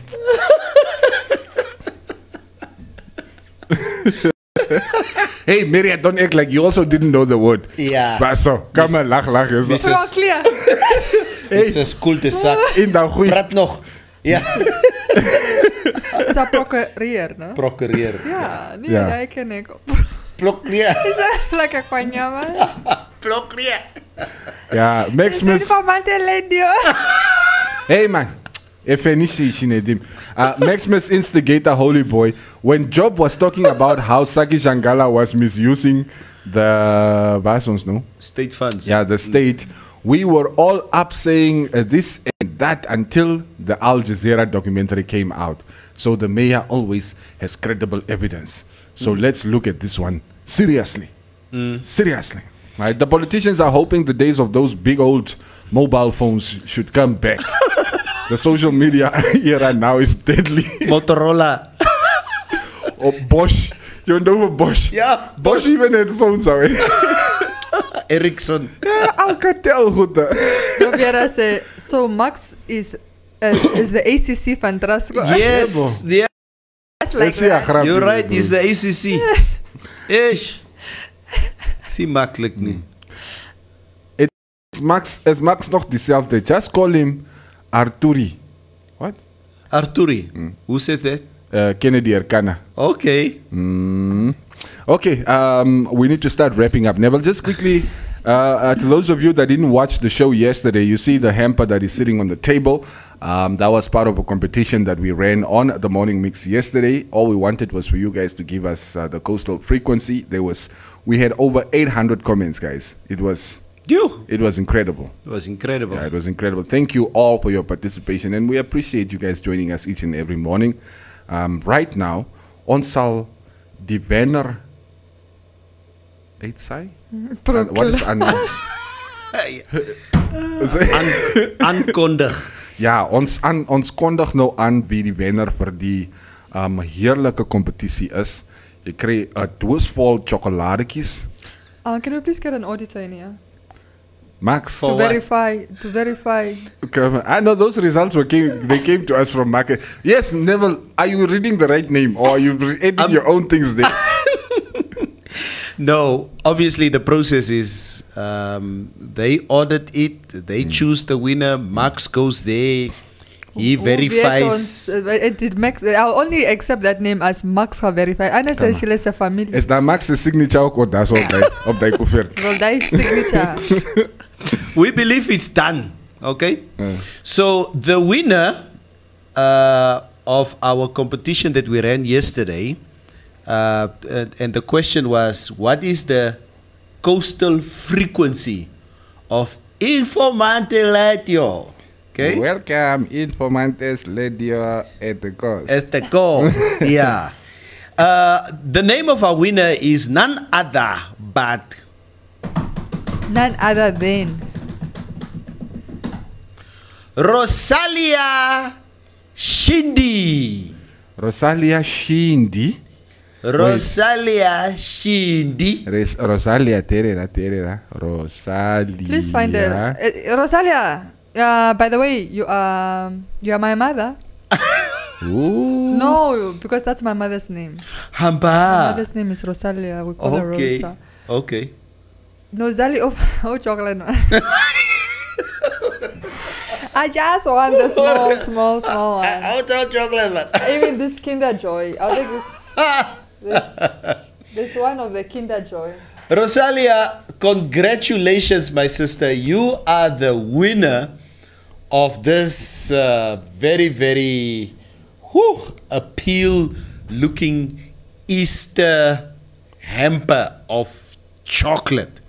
hey, Maria, don't act like you also didn't know the word. yeah. Baso, kom maar, lach, lach. Is Mis- Bro, clear. This is cool te sak. in dan goeie. Praat nog. Ja, Is dat procureer, no? procureer. Ja, nee, Ja. dat ken ik. Plok leer. Is dat lekker kwanja, man? Plok leer. Ja, Max Is dit Smith. van mijn teledio? Hey man. Efenisi Shinedim. Uh, Maximus Instigator Holy Boy. When Job was talking about how Sacky Shanghala was misusing the Vasons, no? State funds. Yeah, the state. We were all up saying uh, this and that until the Al Jazeera documentary came out. So the mayor always has credible evidence. So let's look at this one seriously. Seriously. Right? The politicians are hoping the days of those big old mobile phones should come back. the social media era now is deadly. Motorola. or Bosch. Jy onthou vir Bosch? Yeah. Bosch even headphones ou. Ericsson. Alcatel goede. No Vera sê so Max is uh, is the ACC van Trustco. Yes, yeah, That's like Let's see a that. you're right. He's the ACC. Ish. Zie makkelijk niet. Is Max is Max nog dieselfde? Just call him Arturi. What? Arturi, hoe zit het? Uh, Kennedy Erkana. Oké. Mm. Okay, um, we need to start wrapping up. Neville, just quickly, uh, uh, to those of you that didn't watch the show yesterday, you see the hamper that is sitting on the table. Um, that was part of a competition that we ran on the morning mix yesterday. All we wanted was for you guys to give us uh, the coastal frequency. There was, we had over 800 comments, guys. It was, You. it was incredible. It was incredible. Yeah, it was incredible. Thank you all for your participation, and we appreciate you guys joining us each and every morning. Um, right now, ons sal die wenner Uh, wat is announce? Aankondig. ja, ons aan ons kondig nou aan wie die wenner vir die um heerlike kompetisie is. Jy kry 'n doos vol sjokoladetjies. Uh, can we please get an auditor in here Max, For to what? verify to verify? On. I know those results were came. They came to us from market. Yes, Neville. Are you reading the right name, or are you adding I'm- your own things there? No, obviously the process is um, they audit it, they choose the winner. Max goes there, he Hoe verifies. uh, it, it makes, I'll only accept that name as Max gaan verify. Anders Come is julle se familie. Is daar Max se signature ook of daar's op die op die koevert? Signature. We believe it's done. Okay, Mm. so the winner uh, of our competition that we ran yesterday, uh, and, and the question was, what is the coastal frequency of Informante Radio? Okay. Welcome, Informantes Radio at the coast. As the goal. yeah. Uh, the name of our winner is none other but None other than Rosalia Shindi. Rosalia Shindi. Rosalia Shindi. Res, Rosalia Terera Terera. Rosalia. Please find her. Uh, Rosalia. Uh, by the way, you are you are my mother. Ooh. No, because that's my mother's name. My Hamba. mother's name is Rosalia. We call her Okay. Rosa. Okay. No, Zali. Oh, oh chocolate. No. I just want the small, small, small one. Out of chocolate. man. Even this Kinder Joy. I'll take this. This, this one of the Kinder Joy. Rosalia, congratulations, my sister. You are the winner of this uh, very, very whew, appeal looking Easter hamper of chocolate.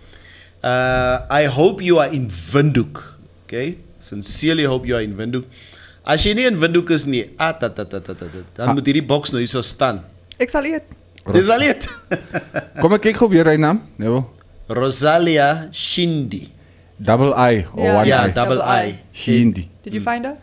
Uh, I hope you are in Windhoek. Okay? Sincerely hope you are in Windhoek. As jy nie in Windhoek is nie, ah, ta, ta, ta, ta, ta, ta, dan moet hierdie boks nou hier so staan. Ik zal eet. Dis al dit. Kom ek kyk gou weer hy naam. Neville. Rosalia Shindi. Double I or Yeah. one Yeah, I. double I. Shindi. Did you find her?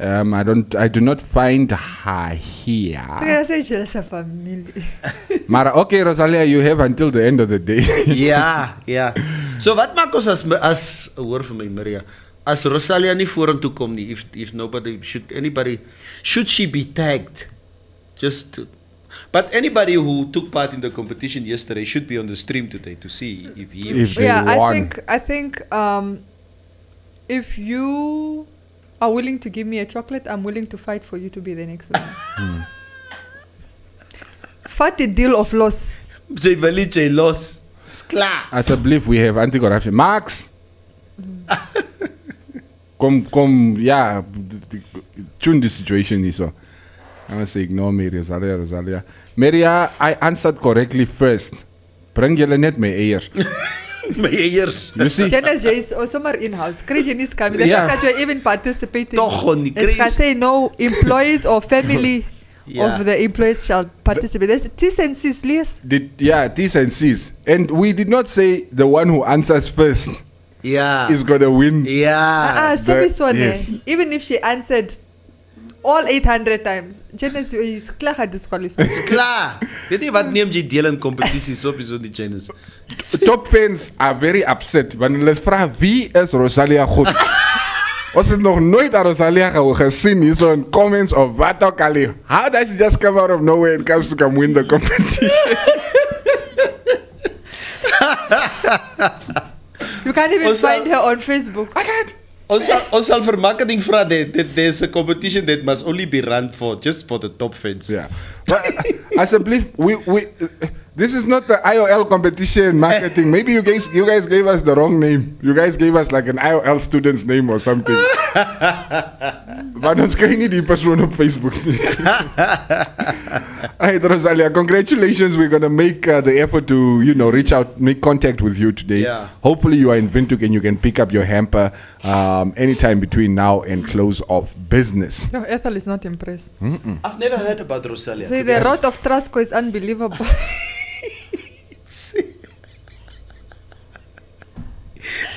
Um, I don't. I do not find her here. So I say she is a family. Maar okay, Rosalia, you have until the end of the day. ja, ja. So wat maak ons as as hoor vir my Maria, as Rosalia nie vorentoe kom nie, if if nobody should anybody should she be tagged? Just to, but anybody who took part in the competition yesterday should be on the stream today to see if he or If she- they yeah, I think I think um, if you are willing to give me a chocolate, I'm willing to fight for you to be the next one. Fight the deal of loss. sy wil nie jy los. Dis klaar. Asseblief, we have anti-corruption. Max! come come, yeah, tune the situation hier so. I must say, ignore me, Rosalia, Rosalia. Maria, I answered correctly first. Bring julle net my eiers. my eiers. You see? Janice J is oh, somewhere in house. Crazy is coming. The Yeah. fact that you even participating. Toch gewoon niet It's can say no employees or family Yeah. of the employees shall participate. There's T's and C's, Lias. Did, yeah, T's and C's. And we did not say the one who answers first yeah. is gonna win. Yeah. Ah, Ja. so the- this one. yes. eh, Even if she answered all 800 times. Janice is klaar disqualified. Dis klaar. Weet jy wat neem jy deel in kompetisies op so die Chinese? Top fans are very upset wanneer hulle vra wie is Rosalia goed. Ons het nog nooit aan Rosalia ge- gesien hier so in comments of wat ook al. How does she just come out of nowhere and comes to come win the competition? You can't even Also- find her on Facebook. Ons sal ons sal vir marketing vra that, that there's a competition that must only be run for just for the top fans. yeah. But I said, believe we we this is not the IOL competition marketing. Maybe you guys you guys gave us the wrong name. You guys gave us like an IOL student's name or something. Maar ons kry nie die persoon op Facebook nie. Hey Rosalia, congratulations. We're gonna make uh, the effort to, you know, reach out, make contact with you today. Yeah. Hopefully you are in Windhoek and you can pick up your hamper um, anytime between now and close of business. No, Ethel is not impressed. I've never heard about Rosalia. See, the honest. rot of Trustco is unbelievable.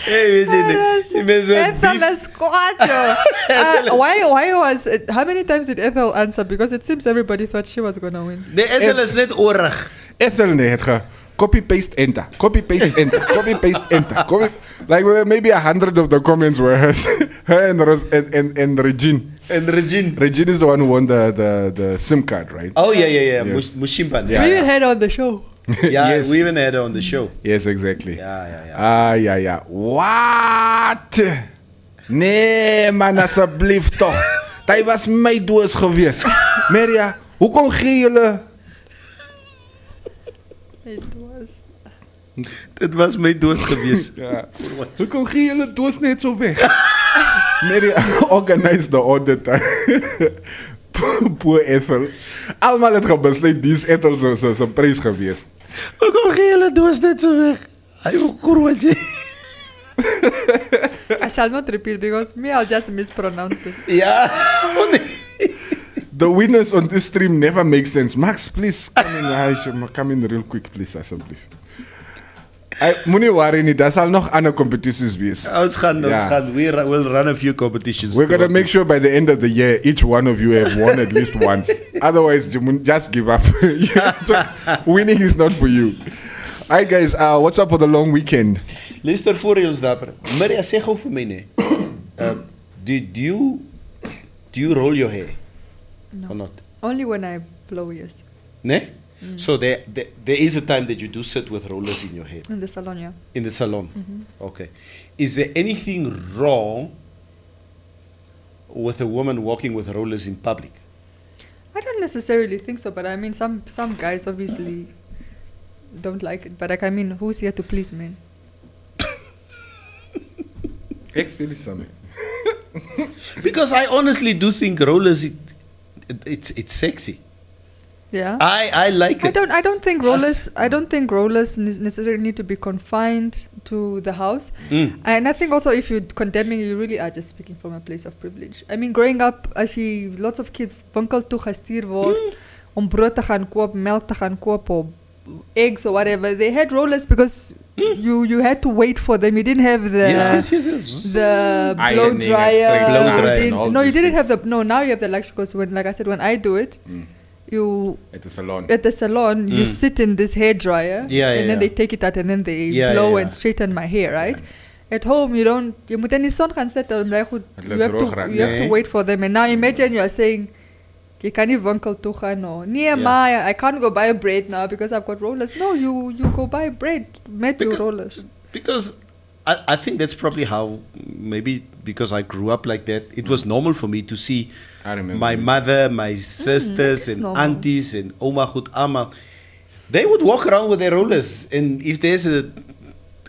Hey, weet jy nie. Die mense Ethel beef- is kwaad. Uh, why, why was it, how many times did Ethel answer? Because it seems everybody thought she was gonna win. Nee, Ethel is net oorig. Ethel nee, het ge copy paste enter, copy paste enter, copy paste enter. Copy, like maybe a hundred of the comments were hers, her and, Ros- and, and, and Regine. En Regine. Regine is the one who won the, the, the SIM card, right? Oh yeah, yeah, yeah. Yes. Mus- Mushimban. Yeah, we Yeah, even had on the show. yeah. Yes. we even had her on the show. Yes, exactly. Ja, ja, ja. Ah, ja, ja. What? Nee, man, asseblief toch. Hij was my doos geweest. Maria, hoekom gee julle... It was. Dit was my dood gewees. Ja. Hoekom gee julle doos net so weg? Maria, organize the audit. Poor Ethel. Almal het gebesluit dis Ethel se se se prys gewees. Hoekom gee julle doos net so weg? Wat jy. I shall not repeat because me, I'll just mispronounce it. Ja. Oh. The winners on this stream never make sense. Max, please come in. Come in real quick, please, asseblief. Ai, moenie worry nie, daar sal nog ander competitions wees. Ons gaan ons Ja. gaan we will run a few competitions. We're gonna make sure by the end of the year, each one of you have won at least once. Otherwise, you just give up. So, winning is not for you. All right, guys. Uh, what's up for the long weekend? Luister voor jy ons dapper. Maria sê gou vir my nee. Do, do you do you roll your hair No. or not? Only when I blow, yes. Nee? Mm. So there, there there is a time that you do sit with rollers in your head. In the salon, yeah. in the salon. Mm-hmm. Okay. Is there anything wrong with a woman walking with rollers in public? I don't necessarily think so, but I mean, some some guys obviously don't like it. But like, I mean, who's here to please men? Expedition. Because I honestly do think rollers it, it it's it's sexy. Yeah. I I like I it. don't. I don't think rollers. I don't think rollers necessarily need to be confined to the house. Mm. And I think also if you're condemning, you really are just speaking from a place of privilege. I mean, growing up, as jy lots of kids winkel toe gestuur word om brood te gaan koop, melk te gaan koop of eggs or whatever. They had rollers because you you had to wait for them. You didn't have the yes, yes, yes, yes. the blow dryer. Blow dryer and all no, you didn't things. have the no. Now you have the luxury because when, like I said, when I do it, Mm. You At the salon. at the salon you Mm. sit in this hair dryer Yeah, and then yeah. they take it out and then they Yeah, blow yeah, and straighten my hair right at home you don't you moet in son gaan sit en bly goed you have to you have nee. to wait for them and now imagine you are saying jy kan nie winkel toe gaan no nee Yeah. maar I can't go buy bread now because I've got rollers no you you go buy bread met your rollers because I, I think that's probably how maybe because I grew up like that it was normal for me to see I remember. my mother my mm, sisters is and normal. aunties and oma goed almal they would walk around with their rollers and if there's a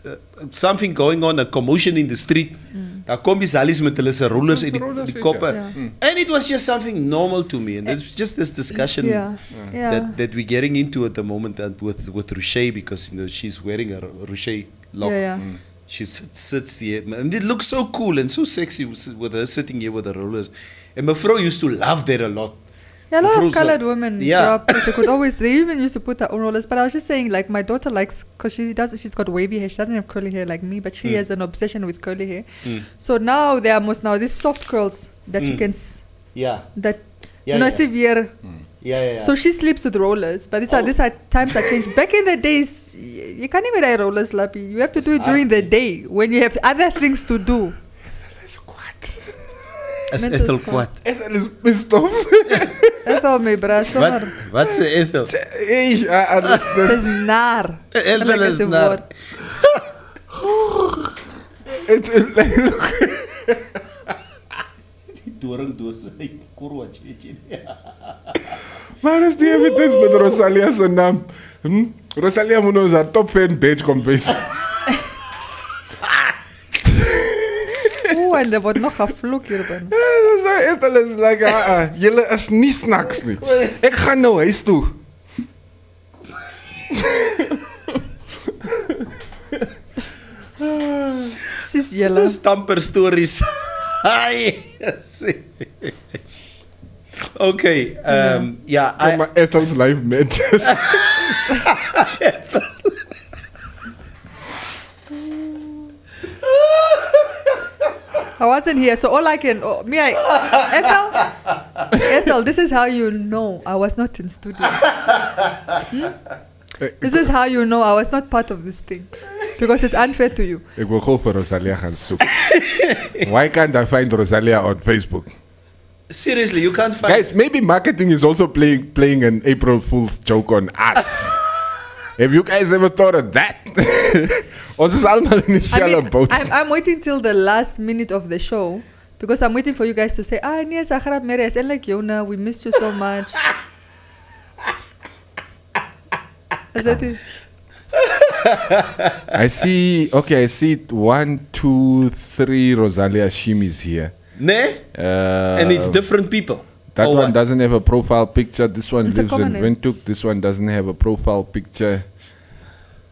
uh, something going on a commotion in the street mm. dan kom die sallies met hulle se rollers en die, rollers, die koppe. Ja. Mm. and it was just something normal to me and eh, it's just this discussion yeah yeah that, that we're getting into at the moment and with with Rocher because you know she's wearing a Ruche lock. Yeah yeah she sits, sits there, and it looks so cool and so sexy with with her sitting here with the rollers. And my vrouw used to love that a lot. Yeah, a lot of Vroeger- colored women Yeah. grow up 'cause they could always. They even used to put their own rollers. But I was just saying, like my daughter likes because she does. She's got wavy hair. She doesn't have curly hair like me, but she Mm. has an obsession with curly hair. Mm. So now there are most now these soft curls that you Mm. can s- Yeah. that Yeah, you know, yeah. severe. Yeah, yeah, yeah. So she sleeps with rollers, but these are Oh. these are times are changed. Back in the days, y- you can't even ride rollers, Lappy. You have to do it during the day when you have other things to do. As Mental Ethel squat. Quat. Ethel is pissed off. Ethel, my bra, Wat? sommer. Wat Ethel? hey, I understand. Het is naar. Ethel Like is as a It's like, look. Doringdoos. Hy korwa chichi. Maar is die evidence met Rosalia zijn naam? Hm? Rosalia moet ons haar top fan badge kom wees. Oeh, en er wordt nog gevloek hier binnen. Ethel is like, ah, ah, jullie is niet snacks nie. Ik ga nou huis toe. Sis So jelle. stamper stories. Hi. Yes. okay. Um, yeah, Kom I, maar Ethel's life matches. I wasn't here, so all I can, oh, me, I, Ethel, Ethel, this is how you know I was not in studio. This is how you know I was not part of this thing, because it's unfair to you. Ik wil gewoon voor Rosalia gaan zoeken. Why can't I find Rosalia on Facebook? seriously, you can't find. Guys, maybe marketing is also playing playing an April Fool's joke on us. Have you guys ever thought of that? Ons is allemaal in I dieselfde mean, boot. I'm, I'm waiting till the last minute of the show because I'm waiting for you guys to say, ah, nee, Zahra Meres, and like Yona, we missed you so much. Is that it? I see. Okay, I see one, two, three. Rosalia Shimis here. Ne? Uh, and it's different people. That Or one what? doesn't have a profile picture. This one It's lives in common name. Windhoek. This one doesn't have a profile picture.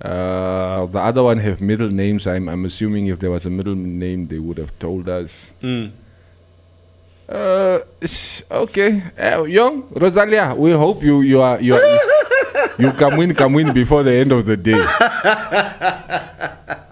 Uh, the other one have middle names. I'm, I'm assuming if there was a middle name, they would have told us. Mm. Uh, sh- okay. Uh, young Rosalia, we hope you you are you are, you come win come win before the end of the day.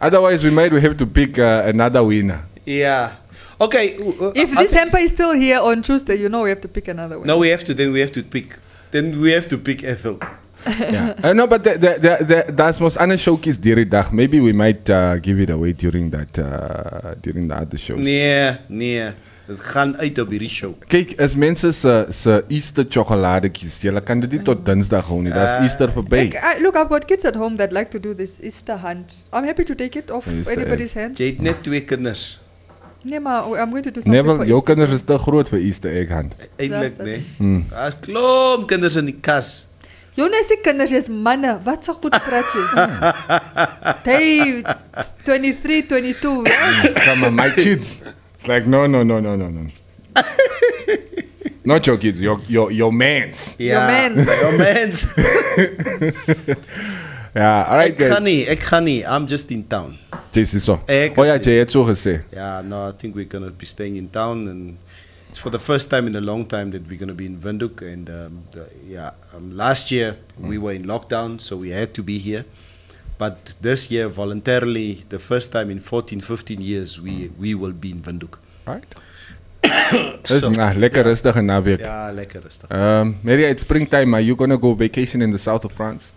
Otherwise, we might have to pick uh, another winner. Yeah. Okay. uh, If this think- hamper is still here on Tuesday, you know we have to pick another one. No, we have to. Then we have to pick. Then we have to pick Ethel. yeah. Uh, no, but the, the, the, the, that's most Anna showcase die dag. Maybe we might uh, give it away during that uh, during the other shows. Yeah, nee. Het gaan uit op hierdie show. Kyk, as mense se se Easter sjokoladetjies, jy kan dit nie tot Dinsdag hou nie. Dis Easter verby. Like, I, look, I've got kids at home that like to do this Easter hunt. I'm happy to take it off Easter anybody's hands. Jy het net twee kinders. Nee, maar I'm going to do something Neville, for jou Easter, kinders is te groot vir Easter egg hunt. Eindelijk, Dat is- nee. Hmm. Daar's klomp kinders in die kas. Jonas se kinders is manne. Wat so goed praat jy? hey, 23, 22. Yes. Come on, my kids. It's like no, no, no, no, no, no. Not your kids, your your your mans. Ja, mens. Your mens. Ja, all right Ek gaan guys. nie, ek gaan nie. I'm just in town. Dis is so. Ek Oh ja, is- jy het so. Yeah, no, I think we're gonna be staying in town, and it's for the first time in a long time that we're gonna be in Windhoek. And um, the, yeah, um, last year we were in lockdown, so we had to be here. But this year, voluntarily, the first time in 14, 15 years, we we will be in Windhoek. Right. Dis So- nah, lekker rustig en naweek. Ja, lekker rustig. Um, Mary, it's springtime. Are you gonna go vacation in the south of France?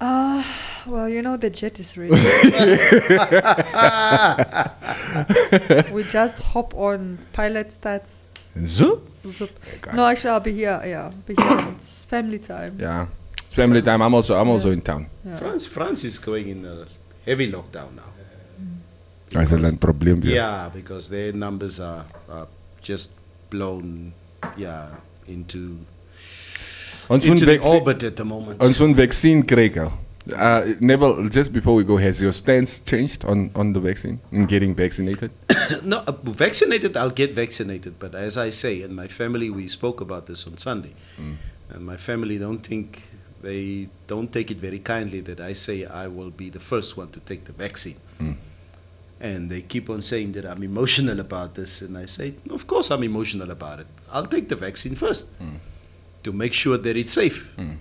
Uh, well, you know the jet is ready. we just hop on, pilot starts. Zo? Zup. No, actually, I'll be here. Yeah, I'll be here. It's family time. Yeah. It's family time. I'm also I'm also in town. Yeah. France, France is going in a heavy lockdown now. 'n probleem weer. Yeah, because their numbers are, are just blown, yeah, into Ons into the orbit at the moment. ons moet vaccine al. Uh, Neville, just before we go, has your stance changed on, on the vaccine and getting vaccinated? no, uh, vaccinated, I'll get vaccinated. But as I say, in my family, we spoke about this on Sunday, and my family don't think they don't take it very kindly that I say I will be the first one to take the vaccine. Hmm. And they keep on saying that I'm emotional about this, and I say, of course I'm emotional about it. I'll take the vaccine first hmm. to make sure that it's safe. Hmm.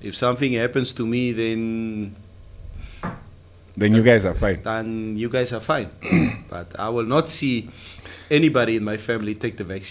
If something happens to me, then Then you guys are fine. then you guys are fine. but I will not see anybody in my family take the vaccine.